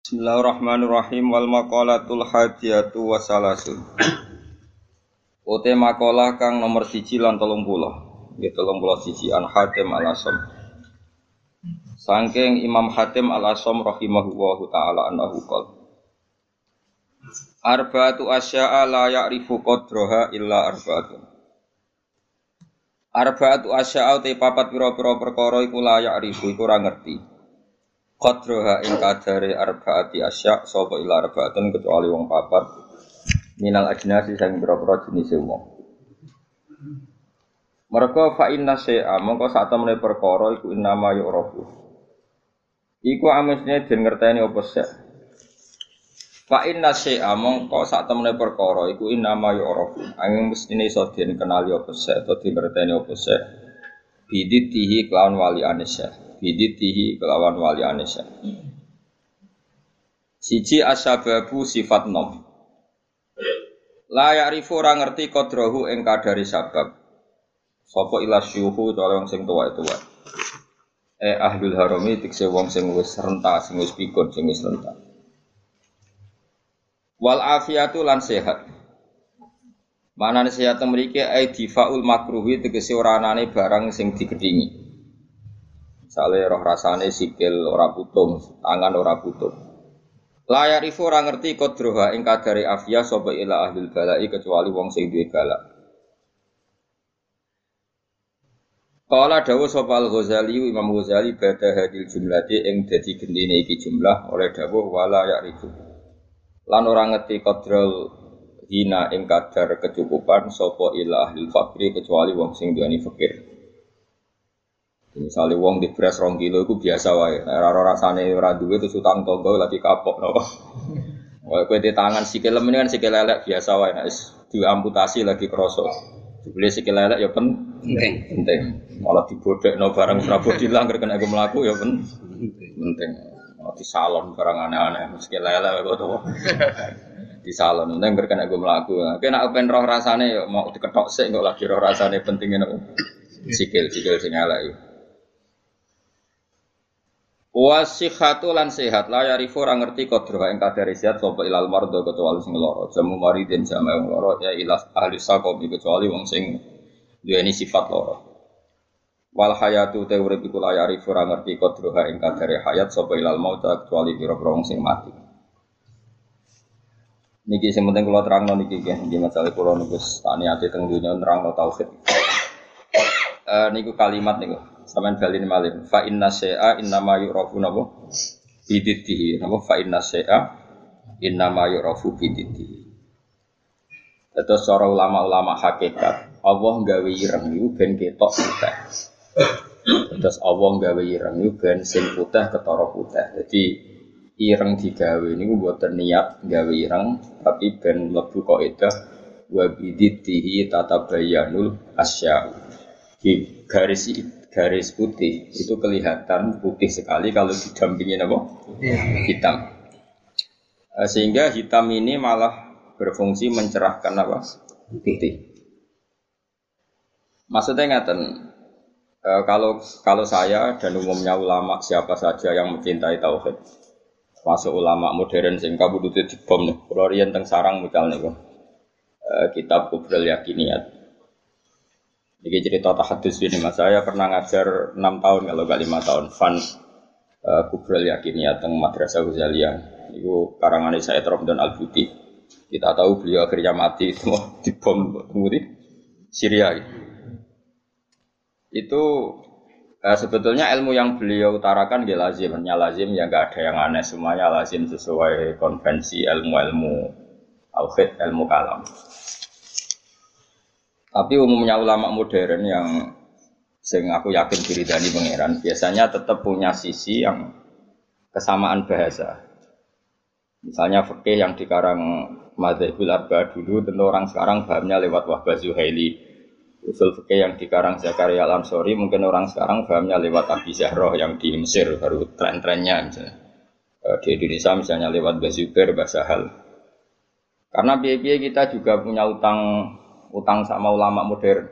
Bismillahirrahmanirrahim wal maqalatul hadiyatu wasalasun. Ote makalah kang nomor siji lan tolong puluh. Ya tolong puluh siji an Hatim al Asom. Sangking Imam Hatim al Asom rahimahullahu taala annahu qol. Arba'atu asya'a la ya'rifu qadraha illa arba'atun. Arba'atu asya'a te papat pira-pira perkara iku la ya'rifu iku ora ngerti. Qadraha ing kadare arba'ati asya' sapa ila arba'atun kecuali wong papat minal ajnasi sing pira-pira jenis wong. Mereka fa inna syai'a mongko sak temene perkara iku innama yu'rafu. Iku amesne den ngerteni apa sek. Fa inna syai'a mongko sak temene perkara iku innama yu'rafu. Angin mestine iso den kenali apa sek utawa dingerteni apa sek. Biditihi kelawan wali anisya. Biditihi kelawan wali anisya. Siji asyababu sifat nom. La ya'rifu ora ngerti kodrahu ing kadari sabab. Sapa ila syuhu cara wong sing tuwa-tuwa. Eh ahlul harami tikse wong sing wis renta, sing wis pikun, sing wis renta. Wal afiatu lan sehat. Mana sehat mriki ai difaul makruhi tegese ora barang sing digedingi. Misale roh rasane sikil ora putung, tangan ora putung. Layar ifu ora ngerti kodroha ing kadari afia sapa ila ahlul balai kecuali wong sing duwe balak. Kala dawu sapa Al-Ghazali Imam Ghazali bada hadil jumlati ing dadi gendine iki jumlah oleh dawuh wala ya'rifu. Lan ora ngerti kodrol hina ing kadar kecukupan sapa ila ahli fakri kecuali wong sing duweni fakir. Misalnya wong di beras rong kilo itu biasa wae. Ora rasane ora duwe terus utang tonggo lagi kapok napa. Wae kowe di tangan sikil ini kan sikil lelek biasa wae nek diamputasi lagi kroso. Dibeli sikil lelek ya penting. Penting. Malah dibodekno barang Prabu dilanggar kena gue mlaku ya pen penting. Malah di salon barang aneh-aneh sikil lelek kok to. Di salon penting berkena gue mlaku. Kena open roh rasane ya mau diketok sik kok lagi roh rasane pentingnya nopo. Sikil sikil sing elek. Wasihatu lan sehat. La yarifu ora ngerti kodroha ing kadare sehat sapa ilal mardo kecuali sing lara. Jamu maridin jama wong lara ya ilas ahli sakom kecuali wong sing duweni sifat lara. Wal hayatu te urip iku la yarifu ora ngerti kodroha ing kadare hayat sapa ilal maut kecuali pira-pira wong sing mati. Niki sing penting kula terangno niki nggih masalah kula niku tani ati teng dunya nerangno tauhid. Uh, niku kalimat niku sampean balin malih. Fa inna inna ma yu'rafu napa? Bididdihi. Napa? Fa inna inna ma yu'rafu bididdihi. Terus cara ulama-ulama hakikat Allah gawe ireng niku ben ketok putih. Terus Allah gawe ireng niku ben sing putih ketara putih. Jadi ireng digawe niku mboten niat gawe ireng tapi ben mlebu kaidah wa bididdihi tatabayyanul asya' di garis garis putih itu kelihatan putih sekali kalau didampingi apa? hitam. Sehingga hitam ini malah berfungsi mencerahkan apa? Putih. Maksudnya ngaten, e, kalau kalau saya dan umumnya ulama siapa saja yang mencintai tauhid, masuk ulama modern sing kabudute dibom nih, kalau teng sarang misalnya e, kitab Kubrel Yakiniyat, ini cerita tahadus ini mas. Saya pernah ngajar 6 tahun kalau gak 5 tahun. Fan uh, Kubrel Yakiniyat teng Madrasah Ghazaliyah. Itu karangan saya Rom dan Al Buti kita tahu beliau akhirnya mati semua dibom kemudian Syria. Itu uh, sebetulnya ilmu yang beliau utarakan dia lazim. Hanya lazim ya nggak ada yang aneh. Semuanya lazim sesuai konvensi ilmu-ilmu tauhid ilmu kalam tapi umumnya ulama modern yang sing aku yakin diri dari pangeran biasanya tetap punya sisi yang kesamaan bahasa Misalnya fikih yang dikarang Madzhabul Arba dulu tentu orang sekarang pahamnya lewat Wahbah Zuhaili. Usul fikih yang dikarang Zakaria Al-Ansori mungkin orang sekarang pahamnya lewat Abi Zahroh yang di Mesir baru tren-trennya misalnya. Eh, di Indonesia misalnya lewat Bazuber, Basahal. Karena biaya kita juga punya utang utang sama ulama modern.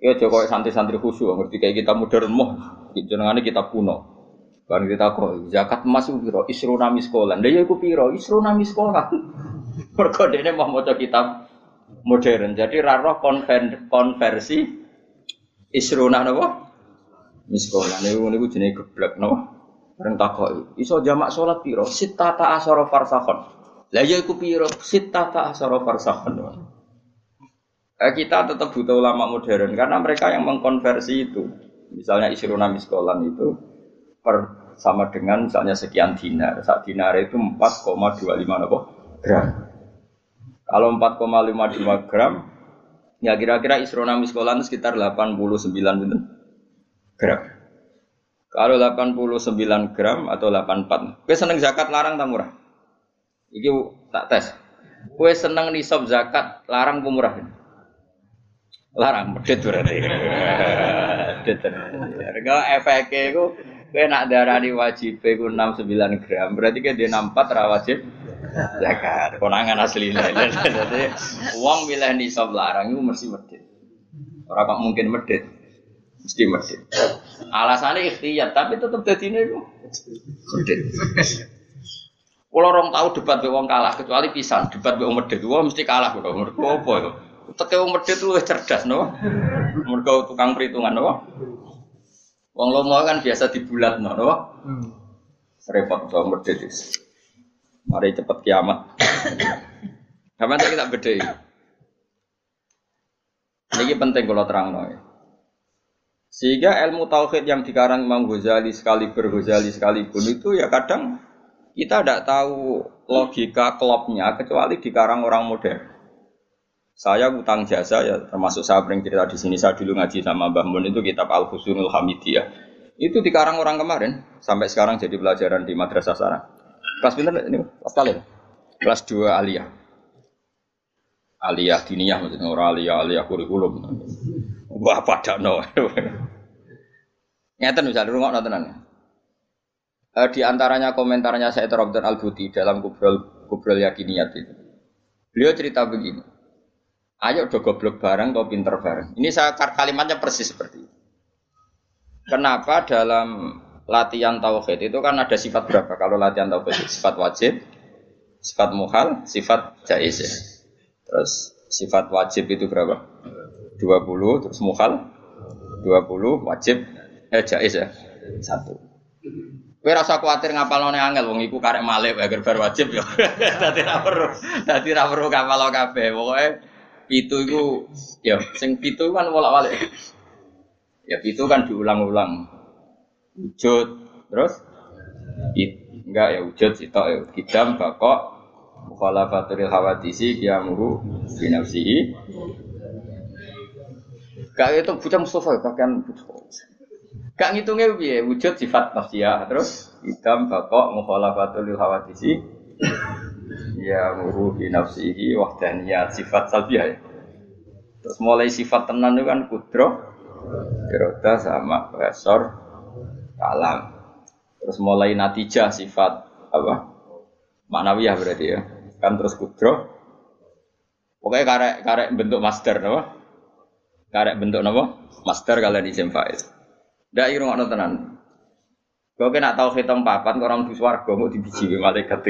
Ya Jokowi santri-santri khusyuk, ngerti kayak kita modern moh, jenengannya kita kuno. Barang kita kok zakat emas itu piro? Isruna miskolan. Lah ya iku piro? Isruna miskolan. Mergo dene mau maca kitab modern. Jadi raro konver konversi isruna napa? Miskolan niku niku jenenge geblek napa? Bareng takok iso jamak salat piro? Sittata asyara farsakhon. Lah ya iku piro? Sittata asyara farsakhon. Eh, kita tetap butuh ulama modern karena mereka yang mengkonversi itu. Misalnya isruna miskolan itu per sama dengan misalnya sekian dinar. Saat dinar itu 4,25 gram. Kalau 4,55 gram, ya kira-kira isrona miskolan sekitar 89 gram. Kalau 89 gram atau 84. Kue seneng zakat larang tak murah? Iki tak tes. Kue seneng nisab zakat larang pemurah? Larang, medit berarti. Medit. Efeknya itu Kowe nak darani wajib iku 69 gram, berarti kan dia 64 ra wajib zakat. Konangan asli. Jadi uang milih nisab larang itu mesti medit. Ora kok mungkin medit. Mesti medit. Alasannya ikhtiyat, tapi tetap dadine iku medit. Kalau orang tahu debat be wong kalah kecuali pisan debat be wong medit, wong mesti kalah kok. Mergo apa ya? Teke wong medit luwih cerdas no. Mergo tukang perhitungan no. Wong lomo kan biasa dibulat no, no? Hmm. Repot so medit Mari cepet kiamat. Kapan kita beda Ini penting kalau terang no. Sehingga ilmu tauhid yang dikarang Imam Ghazali sekali Ghazali sekalipun itu ya kadang kita tidak tahu logika klopnya kecuali dikarang orang modern. Saya utang jasa ya termasuk saya sering cerita di sini saya dulu ngaji sama Mbah Mun itu kitab Al Husnul Hamidiyah. Itu dikarang orang kemarin sampai sekarang jadi pelajaran di madrasah sana. Kelas pinter ini kelas kali Kelas 2 aliyah. Aliyah diniyah maksudnya orang aliyah aliyah kurikulum. Wah pada no. Ngeten bisa dulu nggak nontonan. Uh, di antaranya komentarnya saya Abdul Al Buti dalam kubrol kubrol yakiniyat itu. Beliau cerita begini. Ayo do goblok bareng atau pinter bareng. Ini saya kalimatnya persis seperti itu. Kenapa dalam latihan tauhid itu kan ada sifat berapa? Kalau latihan tauhid sifat wajib, sifat muhal, sifat jaiz ya. Terus sifat wajib itu berapa? 20, terus muhal 20, wajib eh jaiz ya. Satu. Kowe rasa kuwatir ngapalone angel wong iku karek malih agar bar wajib ya. Dadi ra perlu, dadi ra perlu kapal kabeh. Pitu itu ya sing pitu kan bolak-balik. Ya pitu kan diulang-ulang. Wujud terus? It, enggak ya wujud sitok ya. Kidam bakok mukhalafatul hawadisi kiamuru binafsihi. Gak itu bocah Mustafa pakaian Gak ngitungnya piye? Wujud sifat nafsiyah terus? Idam bakok mukhalafatul hawadisi ya muru bi nafsihi wahdaniyat sifat salbiah ya. Terus mulai sifat tenan itu kan kudro, iroda sama besor, kalam. Terus mulai natijah sifat apa? Manawiyah berarti ya. Kan terus kudro. Pokoknya karek karek bentuk master no? Karek bentuk no? Master kalian di itu. Dak irung ngono tenan. Kau kena tahu hitam papan orang di swarga mau dibiji malaikat.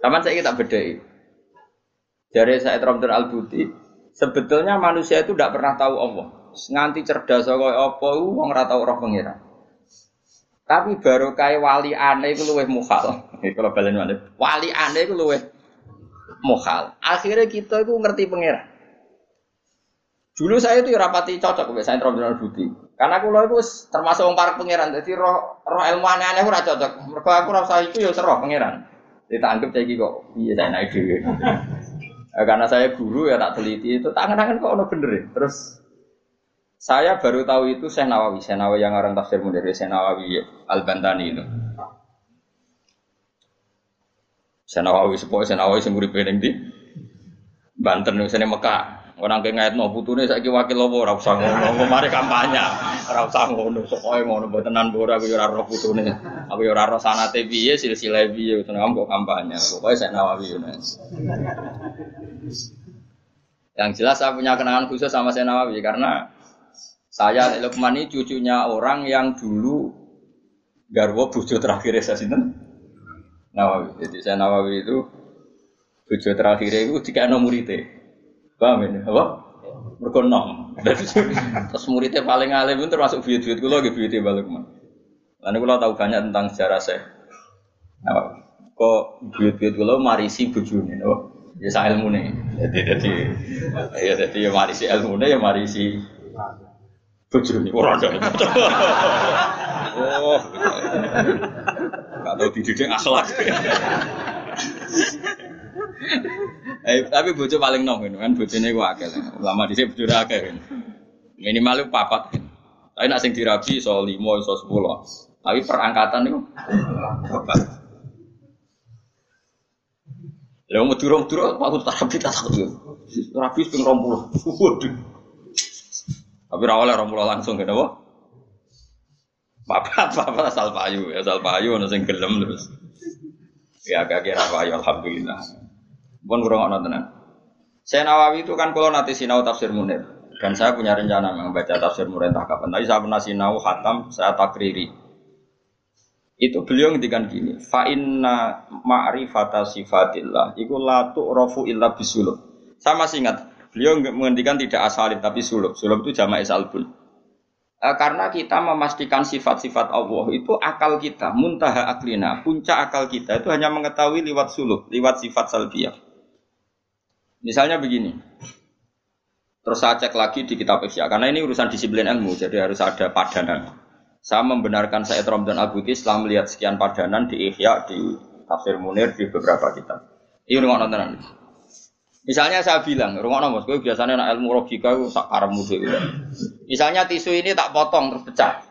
Taman saya kita bedai. Dari saya Abdul Al Buti, sebetulnya manusia itu tidak pernah tahu Allah. Nganti cerdas kok apa, uang rata orang pengira. Tapi baru kayak wali aneh itu luweh mukhal. Kalau balen mana? Wali aneh itu luweh mukhal. Akhirnya kita itu ngerti pengira. Dulu saya itu ya rapati cocok saya Abdul Al Buti. Karena aku itu termasuk orang para pangeran. Jadi roh roh ilmu aneh-aneh ora cocok. Mereka aku rasa itu ya seroh pangeran. Kita anggap saya kok iya saya naik dulu. Eh, karena saya guru ya tak teliti itu tangan-tangan kok ono bener ya. Terus saya baru tahu itu Syekh Nawawi, Syekh Nawawi yang orang tafsir munir, Syekh Nawawi Al-Bantani itu. Syekh Nawawi sepoi Syekh Nawawi sing ning di Banten sene Mekah. Orang kayak ngait no putune saiki wakil lopo ora usah ngono, mari kampanye. Ora usah ngono, pokoke ngono tenan ora aku ora roh putune. Aku ora roh sanate piye, silsilah piye, tenan kok kampanye. Pokoke saya Nawawi ngono. Yang jelas saya punya kenangan khusus sama saya Nawawi karena saya Lukman ini cucunya orang yang dulu garwa bojo terakhir saya sinten Nawawi. Jadi saya Nawawi itu bojo terakhir itu jika ana murite. Paham ini? Apa? Mergo. Terus muridnya paling alim itu termasuk buyut-buyut kula nggih buyute balik mah. Lalu kula tahu banyak tentang sejarah saya. Nawawi. Kok buyut-buyut kula marisi bojone, apa? Ya sa ilmune. Jadi jadi ya jadi ya marisi ilmune ya marisi bojone ora ada. Oh. Tahu dididik akhlak. Eh, tapi bojo paling nom kan bojone ku akeh. Lama dhisik bojone akeh. kan. Minimal itu papat. Tapi nak sing dirabi iso 5 iso 10. Tapi perangkatan itu papat. Lah mau durung-durung aku tak rabi tak takut. Rabi ping 20. Waduh. Tapi ra oleh 20 langsung kenapa? Papat, papat asal payu, asal payu sing gelem terus. Ya agak kira payu alhamdulillah. Pun kurang tenan. Saya Nawawi itu kan kalau nanti sinau tafsir Munir dan saya punya rencana membaca tafsir Munir entah kapan. Tapi saya pernah sinau khatam, saya takriri. Itu beliau ngendikan gini, fa inna ma'rifata sifatillah iku la tu'rafu illa bisulub. Saya masih ingat, beliau menghentikan tidak asalib tapi sulub. Sulub itu jama'i salbun. Eh, karena kita memastikan sifat-sifat Allah itu akal kita, muntaha aklina, puncak akal kita itu hanya mengetahui lewat suluk, lewat sifat salbiyah. Misalnya begini, terus saya cek lagi di kitab Ihya, karena ini urusan disiplin ilmu, jadi harus ada padanan. Saya membenarkan Said Ramdan Al-Buti setelah melihat sekian padanan di Ihya, di Tafsir Munir, di beberapa kitab. Ini rumah nontonan. Misalnya saya bilang, rumah nomor, gue biasanya nak ilmu logika itu tak karemu dhewe. Misalnya tisu ini tak potong terus pecah.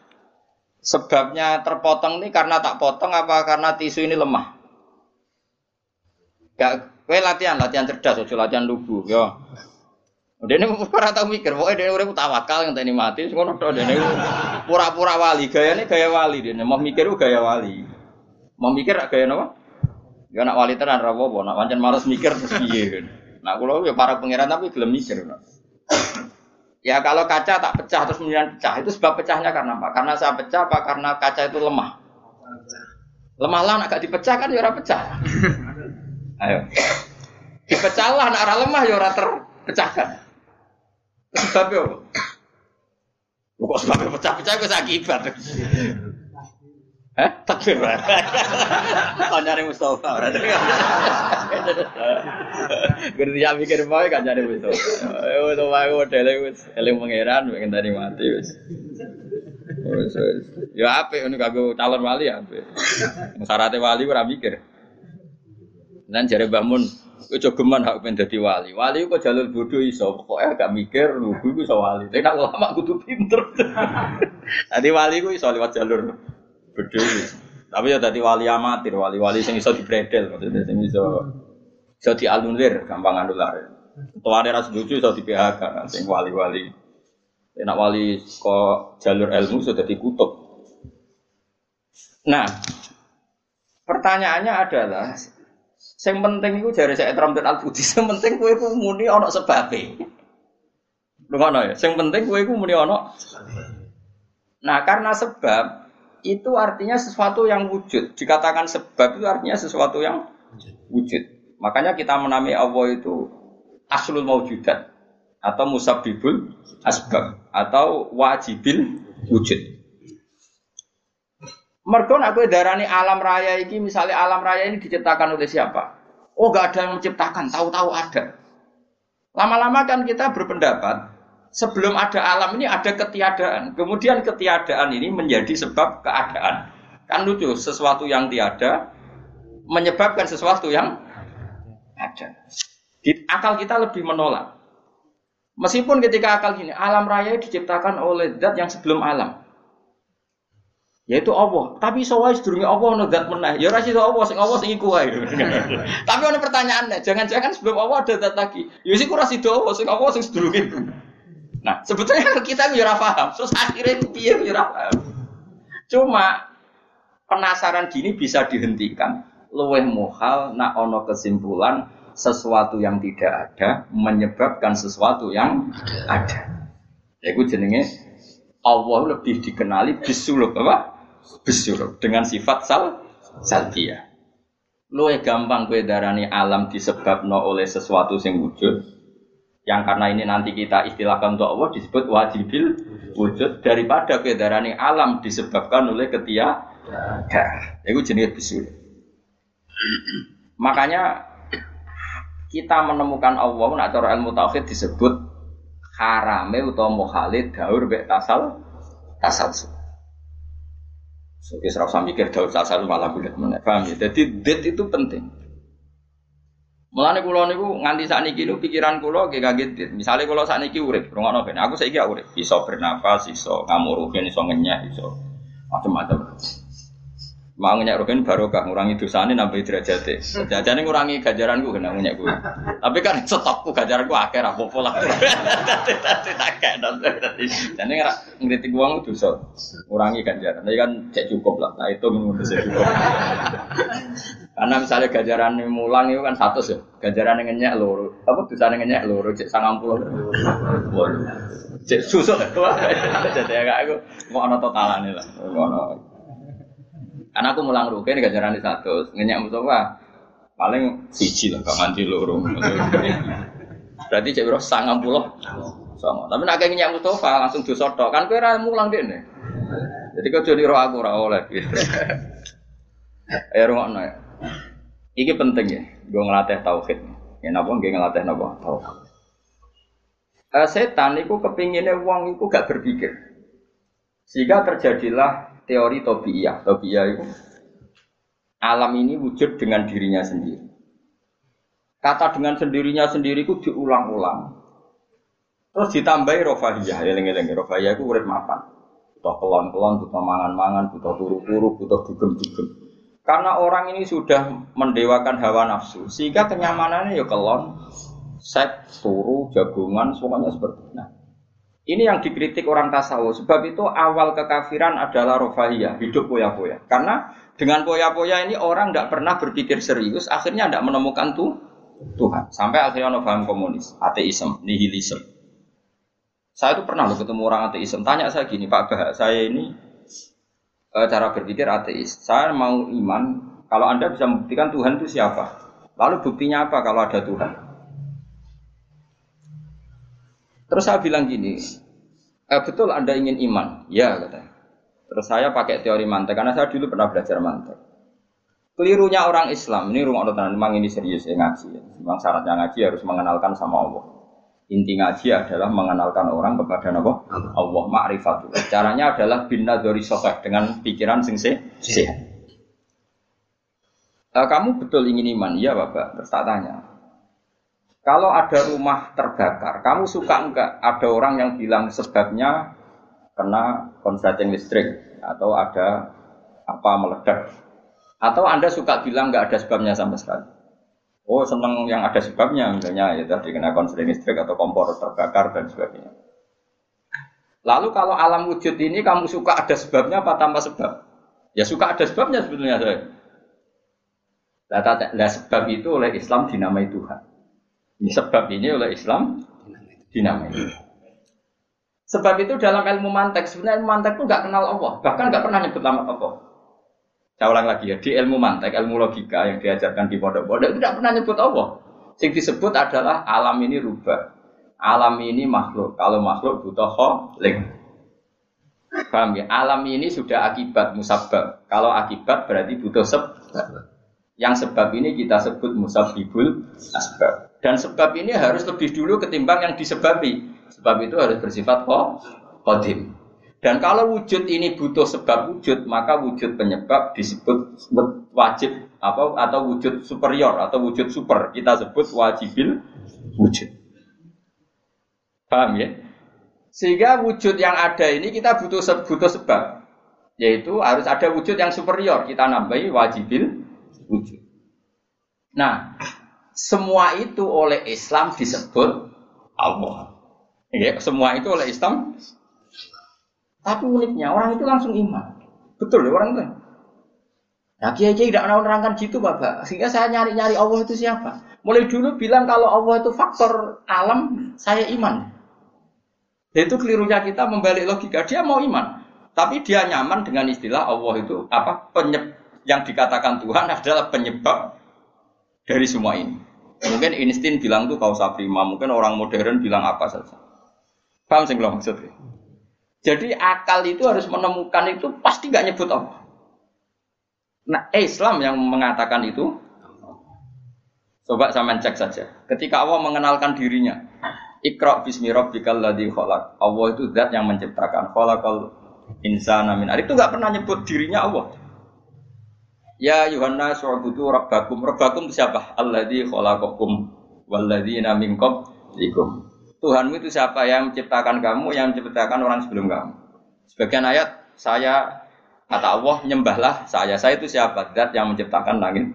Sebabnya terpotong ini karena tak potong apa karena tisu ini lemah? Gak, gue latihan, latihan cerdas, ojo latihan lugu, yo. Dia ini pura tahu mikir, pokoknya dia udah tawakal tadi mati, ngono dia ini pura-pura wali, gaya ini gaya wali dia, mau mikir gaya wali, mau mikir gaya apa? Ya nak wali tenan rawo, nak pancen males mikir terus piye. Nah, kalau ya para pangeran tapi gelem mikir. Ya kalau kaca tak pecah terus kemudian pecah itu sebab pecahnya karena apa? Karena saya pecah apa karena kaca itu lemah? Lemah lah agak dipecah kan ya ora pecah. Ayo. Dipecah lah nak ora lemah ya ora terpecahkan. Sebabnya apa? Kok sebabnya pecah-pecah kok akibat. Eh, takbir Kan nyari Mustafa berarti. Gerti ya mikir mau kan nyari Mustafa. Itu wae modele wis eling pangeran pengen tadi mati wis. Wis wis. Ya apik ngono kanggo calon wali ya apik. Syaratnya wali ora mikir. Dan jare Mbah Mun, kowe jogeman hak pengen dadi wali. Wali kok jalur bodoh iso, pokoknya gak mikir lugu iku iso wali. Tapi nek ulama kudu pinter. Tadi wali ku iso lewat jalur Bedhe. Tapi ya tadi wali amatir, wali-wali sing iso dibredel maksudnya sing iso iso dianulir gampang anular. Tuane ra setuju iso di PHK sing wali-wali. Enak wali kok jalur ilmu sudah dikutuk. Nah, pertanyaannya adalah yang penting itu dari saya Trump dan Al Budi, yang penting kue ku muni sebabnya. Dengar ya, yang penting kue ku muni ono. Nah, karena sebab itu artinya sesuatu yang wujud. Dikatakan sebab itu artinya sesuatu yang wujud. Makanya kita menamai Allah itu aslul maujudat atau musabibul asbab atau wajibil wujud. Mergo aku darani alam raya ini misalnya alam raya ini diciptakan oleh siapa? Oh gak ada yang menciptakan, tahu-tahu ada. Lama-lama kan kita berpendapat sebelum ada alam ini ada ketiadaan. Kemudian ketiadaan ini menjadi sebab keadaan. Kan lucu, sesuatu yang tiada menyebabkan sesuatu yang ada. Akal kita lebih menolak. Meskipun ketika akal gini, alam raya diciptakan oleh zat yang sebelum alam. Yaitu Allah. Tapi soalnya sedurunge Allah ono zat meneh. Ya ora sida Allah sing Allah sing iku wae. Tapi ono pertanyaannya, jangan-jangan sebelum Allah ada zat lagi. Ya sik ora sida Allah sing Allah sing sedurunge Nah, sebetulnya kita ya paham. Terus akhirnya piye ya paham. Cuma penasaran gini bisa dihentikan. Luweh muhal nak ono kesimpulan sesuatu yang tidak ada menyebabkan sesuatu yang ada. Ya itu jenenge Allah lebih dikenali bisuluk apa? Bisyur dengan sifat sal salbiyah. Luwe gampang kue darani alam disebabno oleh sesuatu yang wujud yang karena ini nanti kita istilahkan untuk Allah disebut wajibil wujud daripada kue darani alam disebabkan oleh ketiadaan. Itu jenis bisyur. Makanya kita menemukan Allah nak cara ilmu tauhid disebut harame utawa muhalid daur be tasal tasal. So, kita serasa mikir daur tasal malah bulat mana, paham ya? Jadi det itu penting. Mulane kula niku nganti sakniki niku pikiran kula nggih kaget dit. Misale kula sakniki urip, rungokno ben aku saiki urip, iso bernafas, iso ngamuruhin, iso ngenyek, iso macam-macam. Mau ngenyak rogen barokah ngurangi dosane nambah derajate. Jajane ngurangi ganjaranku kena ngenyak gue. Tapi kan stokku ganjaranku akeh ra apa lah. Dadi tak dadi. Jane ora ngritik wong dosa. Ngurangi ganjaran. Tapi kan cek cukup lah. Nah itu menurut saya cukup. Karena misalnya ganjaran mulang itu kan satu ya. Ganjaran yang ngenyek loro. Apa dosane ngenyek loro cek 90. Cek susuk. Jadi agak aku mau ana totalane lah. Ngono. Karena aku mulang rugen gak jarani satu, ngenyak Mustafa paling siji lah, gak mandi loro. Berarti cek biro sangat pulau sama. Tapi nak ngenyak Mustafa langsung disotok kan kue mulang deh nih. Jadi kau jadi roh aku roh oleh. Ya rumah ya. Iki penting ya, gue ngelatih tauhid. Ya napa gue ngelatih napa tauhid. Uh, setan itu kepinginnya uang itu gak berpikir. Sehingga terjadilah teori tobiyah. Tobiyah itu alam ini wujud dengan dirinya sendiri. Kata dengan sendirinya sendiri itu diulang-ulang. Terus ditambahi rofahiyah, eling-eling rofahiyah itu urip mapan. Butuh kelon-kelon, butuh mangan-mangan, butuh turu-turu, butuh dugem-dugem. Karena orang ini sudah mendewakan hawa nafsu, sehingga kenyamanannya ya kelon, set, turu, jagungan, semuanya seperti itu. Nah, ini yang dikritik orang tasawuf. Sebab itu awal kekafiran adalah rofahiyah, hidup poya-poya. Karena dengan poya-poya ini orang tidak pernah berpikir serius, akhirnya tidak menemukan tuh Tuhan. Sampai akhirnya paham komunis, ateisme, nihilisme. Saya itu pernah loh ketemu orang ateisme. Tanya saya gini, Pak Bah, saya ini e, cara berpikir ateis. Saya mau iman, kalau Anda bisa membuktikan Tuhan itu siapa? Lalu buktinya apa kalau ada Tuhan? Terus saya bilang gini, eh, betul Anda ingin iman? Ya katanya. Terus saya pakai teori mantek karena saya dulu pernah belajar mantek. Kelirunya orang Islam ini rumah orang memang ini serius ya ngaji. Ya. Memang syaratnya ngaji harus mengenalkan sama Allah. Inti ngaji adalah mengenalkan orang kepada Allah. Allah ma'rifatu. Caranya adalah bina dari sofek dengan pikiran sing sehat. Eh, kamu betul ingin iman? Iya bapak. Terus tak tanya, kalau ada rumah terbakar, kamu suka enggak ada orang yang bilang sebabnya kena konsleting listrik atau ada apa meledak? Atau Anda suka bilang enggak ada sebabnya sama sekali? Oh seneng yang ada sebabnya misalnya ya tadi kena konsleting listrik atau kompor terbakar dan sebagainya. Lalu kalau alam wujud ini kamu suka ada sebabnya apa tanpa sebab? Ya suka ada sebabnya sebetulnya saya. Nah, sebab itu oleh Islam dinamai Tuhan. Sebab ini oleh Islam dinamai. Sebab itu dalam ilmu mantek, sebenarnya ilmu mantek itu nggak kenal Allah, bahkan nggak pernah nyebut nama Allah. Saya ulang lagi ya, di ilmu mantek, ilmu logika yang diajarkan di pondok-pondok itu tidak pernah nyebut Allah. Yang disebut adalah alam ini rubah, alam ini makhluk. Kalau makhluk butuh kholik. Paham ya? Alam ini sudah akibat musabab. Kalau akibat berarti butuh sebab. Yang sebab ini kita sebut musabibul asbab. Dan sebab ini harus lebih dulu ketimbang yang disebabi. Sebab itu harus bersifat kodim. Dan kalau wujud ini butuh sebab wujud, maka wujud penyebab disebut wajib apa atau wujud superior atau wujud super. Kita sebut wajibil wujud. Paham ya? Sehingga wujud yang ada ini kita butuh butuh sebab. Yaitu harus ada wujud yang superior. Kita nambahi wajibil wujud. Nah, semua itu oleh Islam disebut Allah. Ya, semua itu oleh Islam. Tapi uniknya orang itu langsung iman. Betul ya orang itu. Nah, kiai kiai tidak menerangkan gitu, bapak. Sehingga saya nyari nyari Allah itu siapa. Mulai dulu bilang kalau Allah itu faktor alam, saya iman. Itu kelirunya kita membalik logika. Dia mau iman. Tapi dia nyaman dengan istilah Allah itu apa penyeb yang dikatakan Tuhan adalah penyebab dari semua ini. Mungkin Einstein bilang tuh kausa prima, mungkin orang modern bilang apa saja. Paham sih maksudnya? Jadi akal itu harus menemukan itu pasti gak nyebut Allah. Nah Islam yang mengatakan itu, coba saya cek saja. Ketika Allah mengenalkan dirinya, Iqra bismi rabbikal ladzi khalaq. Allah itu zat yang menciptakan. Khalaqal insana min Itu nggak pernah nyebut dirinya Allah. Ya Yohana su'budu rabbakum. Rabbakum siapa? Alladzi khalaqakum walladzina min qablikum. Tuhanmu itu siapa yang menciptakan kamu, yang menciptakan orang sebelum kamu. Sebagian ayat saya kata Allah nyembahlah saya. Saya itu siapa? Zat yang menciptakan langit.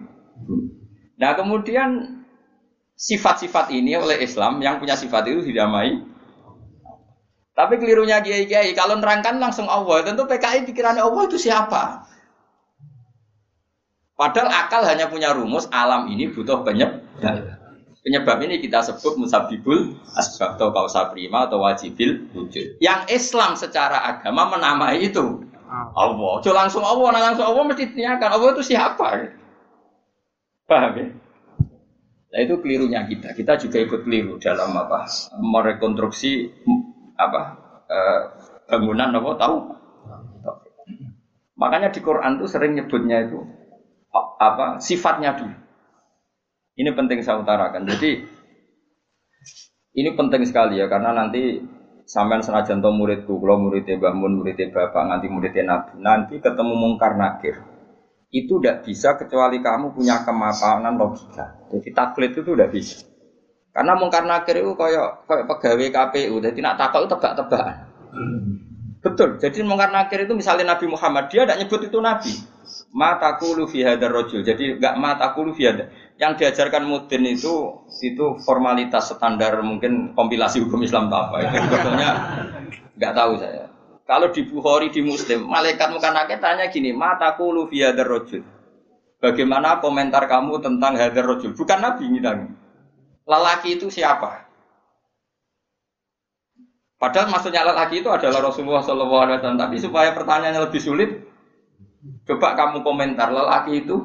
Nah kemudian sifat-sifat ini oleh Islam yang punya sifat itu didamai tapi kelirunya kiai-kiai, kalau nerangkan langsung Allah, tentu PKI pikirannya Allah itu siapa? Padahal akal hanya punya rumus, alam ini butuh penyebab. Penyebab ini kita sebut musabibul asbab atau kausa prima atau wajibil wujud. Yang Islam secara agama menamai itu Allah. Jo langsung Allah, nah langsung Allah mesti ditanyakan Allah itu siapa? Paham ya? Nah itu kelirunya kita. Kita juga ikut keliru dalam apa? Merekonstruksi apa eh, bangunan apa tahu makanya di Quran tuh sering nyebutnya itu apa sifatnya dulu. Ini penting saya utarakan. Jadi ini penting sekali ya karena nanti sampean senajan to muridku kalau muridnya Mbah Mun muridnya Bapak nanti muridnya Nabi nanti ketemu mungkar nakir. Itu tidak bisa kecuali kamu punya kemapanan logika. Jadi taklid itu tidak bisa. Karena mungkar nakir itu kayak kayak pegawai KPU, jadi nak takut tebak-tebakan. Betul. Jadi mungkar nakir itu misalnya Nabi Muhammad, dia tidak nyebut itu Nabi. Matakulu fi hadar rojul. Jadi nggak matakulu fi. Yang diajarkan mudin itu itu formalitas standar mungkin kompilasi hukum Islam apa. Itu sebetulnya nggak tahu saya. Kalau di Bukhari di Muslim, malaikat mungkar nakir tanya gini, matakulu fi hadar rojul. Bagaimana komentar kamu tentang hadar rojul? Bukan Nabi ngitanya lelaki itu siapa? Padahal maksudnya lelaki itu adalah Rasulullah SAW. Tapi supaya pertanyaannya lebih sulit, coba kamu komentar lelaki itu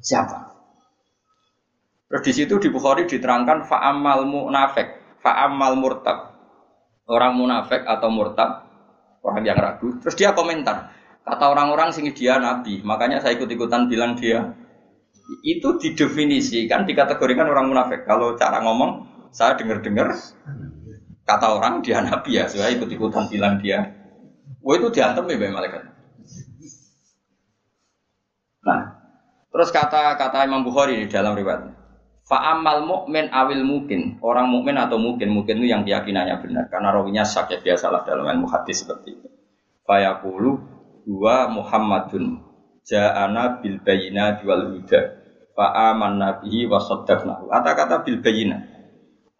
siapa? Terus di situ di Bukhari diterangkan fa'amal munafik, fa'amal murtab. Orang munafik atau murtab, orang yang ragu. Terus dia komentar, kata orang-orang sini dia nabi, makanya saya ikut-ikutan bilang dia itu didefinisikan, dikategorikan orang munafik. Kalau cara ngomong, saya dengar-dengar kata orang dia nabi ya, saya ikut-ikutan bilang dia. Wah itu diantem ya malaikat. Nah, terus kata kata Imam Bukhari di dalam riwayat. Fa'amal mukmin awil mungkin orang mukmin atau mungkin mungkin itu yang keyakinannya benar karena rawinya sak ya biasalah dalam ilmu hadis seperti itu. Fayaqulu dua Muhammadun ja'ana bil bayinati wal huda Fa'aman nabihi wa saddaqnahu. Kata-kata bil bayina.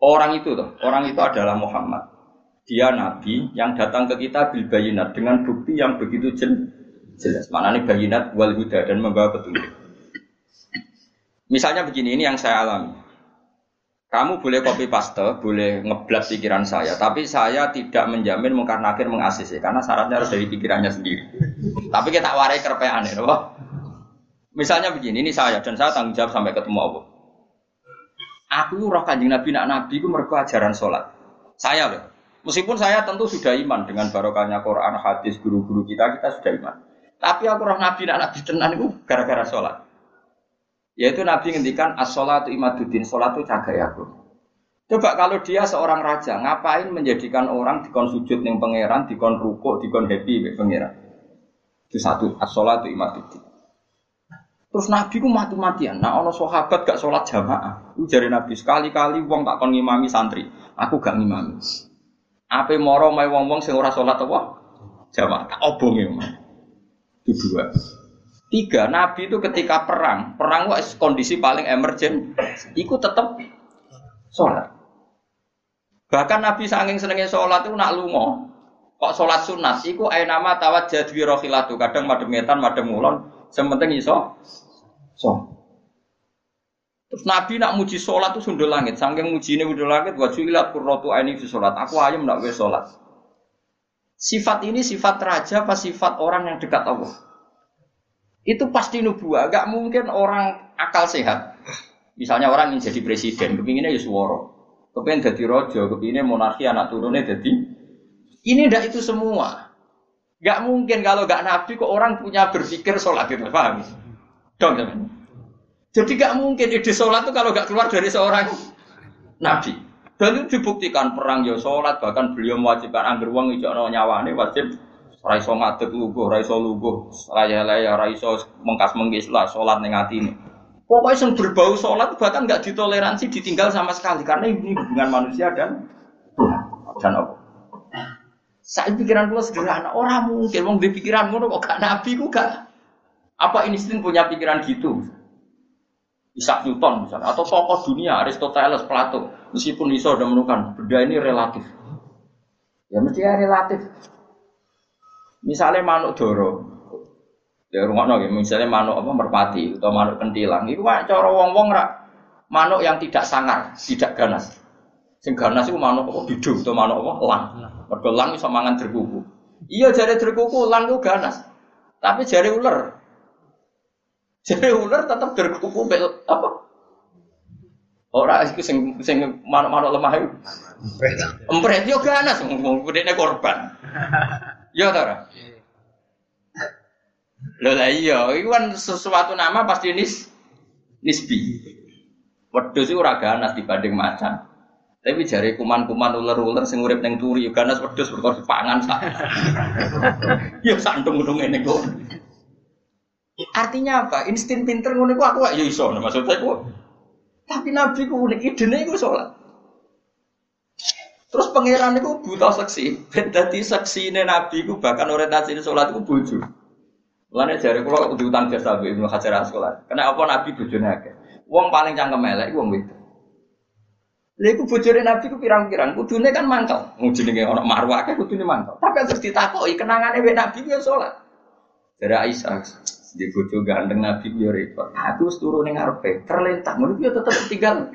Orang itu tuh, orang itu adalah Muhammad. Dia nabi yang datang ke kita bil bayinat dengan bukti yang begitu jelas. Mana nih bayinat wal huda dan membawa petunjuk. Misalnya begini, ini yang saya alami. Kamu boleh copy paste, boleh ngeblat pikiran saya, tapi saya tidak menjamin mungkar nakir mengasis karena syaratnya harus dari pikirannya sendiri. tapi kita warai kerpean ya, Misalnya begini, ini saya dan saya tanggung jawab sampai ketemu Allah. Aku roh kanjeng Nabi nak Nabi itu mereka ajaran sholat. Saya loh. Meskipun saya tentu sudah iman dengan barokahnya Quran, hadis, guru-guru kita, kita sudah iman. Tapi aku roh Nabi nak Nabi tenan itu gara-gara sholat. Yaitu Nabi ngendikan as-sholatu imaduddin, sholat itu cagai aku. Coba kalau dia seorang raja, ngapain menjadikan orang dikon sujud yang pangeran, dikon ruko, dikon happy pangeran? Itu satu, as-sholatu imaduddin. Terus Nabi ku mati-matian. Nah, ono sahabat gak sholat jamaah. Itu jari Nabi sekali-kali wong tak kon ngimami santri. Aku gak ngimami. Apa moro mai wong-wong sing ora sholat apa? Jamaah. Tak obong ya. Itu dua. Tiga, Nabi itu ketika perang, perang itu kondisi paling emergen, ikut tetap sholat. Bahkan Nabi saking senengnya sholat itu nak lungo. Kok sholat sunat, iku ayo nama tawat jadwi rohilatu. Kadang madem ngetan, madem ngulon, sementing iso so. Terus Nabi nak muji sholat tuh sundul langit, saking muji ini sundul langit, wajib ilat kurrotu ini di sholat. Aku ayam nak wes sholat. Sifat ini sifat raja apa sifat orang yang dekat Allah? Itu pasti nubuah. Gak mungkin orang akal sehat. Misalnya orang ingin jadi presiden, kepinginnya ya. Kepingin jadi rojo, kepinginnya monarki anak turunnya jadi. Ini ndak itu semua. Gak mungkin kalau gak nabi kok orang punya berpikir sholat itu, paham? Dong, teman. Jadi gak mungkin ide sholat itu kalau gak keluar dari seorang nabi. Dan itu dibuktikan perang ya sholat bahkan beliau mewajibkan angger uang itu nyawane wajib raiso ngadeg luguh, raiso luguh, raya laya, raiso mengkas menggis lah sholat ning ini. Pokoknya yang berbau sholat bahkan nggak ditoleransi ditinggal sama sekali karena ini hubungan manusia dan dan apa? Saya pikiran gue sederhana, orang mungkin mau di pikiran gue kok gak nabi gue gak apa punya pikiran gitu. Isaac Newton misalnya, atau tokoh dunia Aristoteles, Plato, meskipun iso udah menemukan benda ini relatif. Ya mesti ya relatif. Misalnya manuk doro, ya rumah ya, misalnya manuk apa merpati atau manuk kentilang, itu mah cara wong-wong rak manuk yang tidak sangar, tidak ganas. Sing ganas itu manuk apa bidung atau manuk apa lang. Mergo lang iso mangan terkuku. Iya jari terkuku lang itu ganas. Tapi jari ular jadi ular tetap berkuku bel apa? Ora iku sing sing manuk-manuk lemah iku. Empret yo ganas wong gedene korban. Yo ta ora? Lho lah iya, iku kan sesuatu nama pasti nis nisbi. Wedhus iku ora ganas dibanding macan. Tapi jari kuman-kuman ular-ular sing urip ning turi ganas wedhus perkara pangan sak. Yo santung-untung ngene kok. Artinya apa? Insting pinter ngono iku aku ya iso maksudnya aku. Tapi Nabi ku unik idene iku salat. Terus pangeran itu buta seksi. Ben dadi seksine Nabi ku bahkan orientasi salat iku bojo. Mulane jare kula kudu utang jasa Ibnu Hajar Asqalani. Karena apa Nabi bojone akeh. Wong paling cangkem elek wong wedok. Lha iku bojone Nabi ku pirang-pirang, kudune kan mangkel. Wong jenenge ana marwah akeh kudune mangkel. Tapi terus ditakoki kenangane wek Nabi ku ya salat. Dari Aisyah, di bojo ganteng Nabi yo repot. Aku wis turu ning ngarepe, terlentang ngono yo tetep tinggal.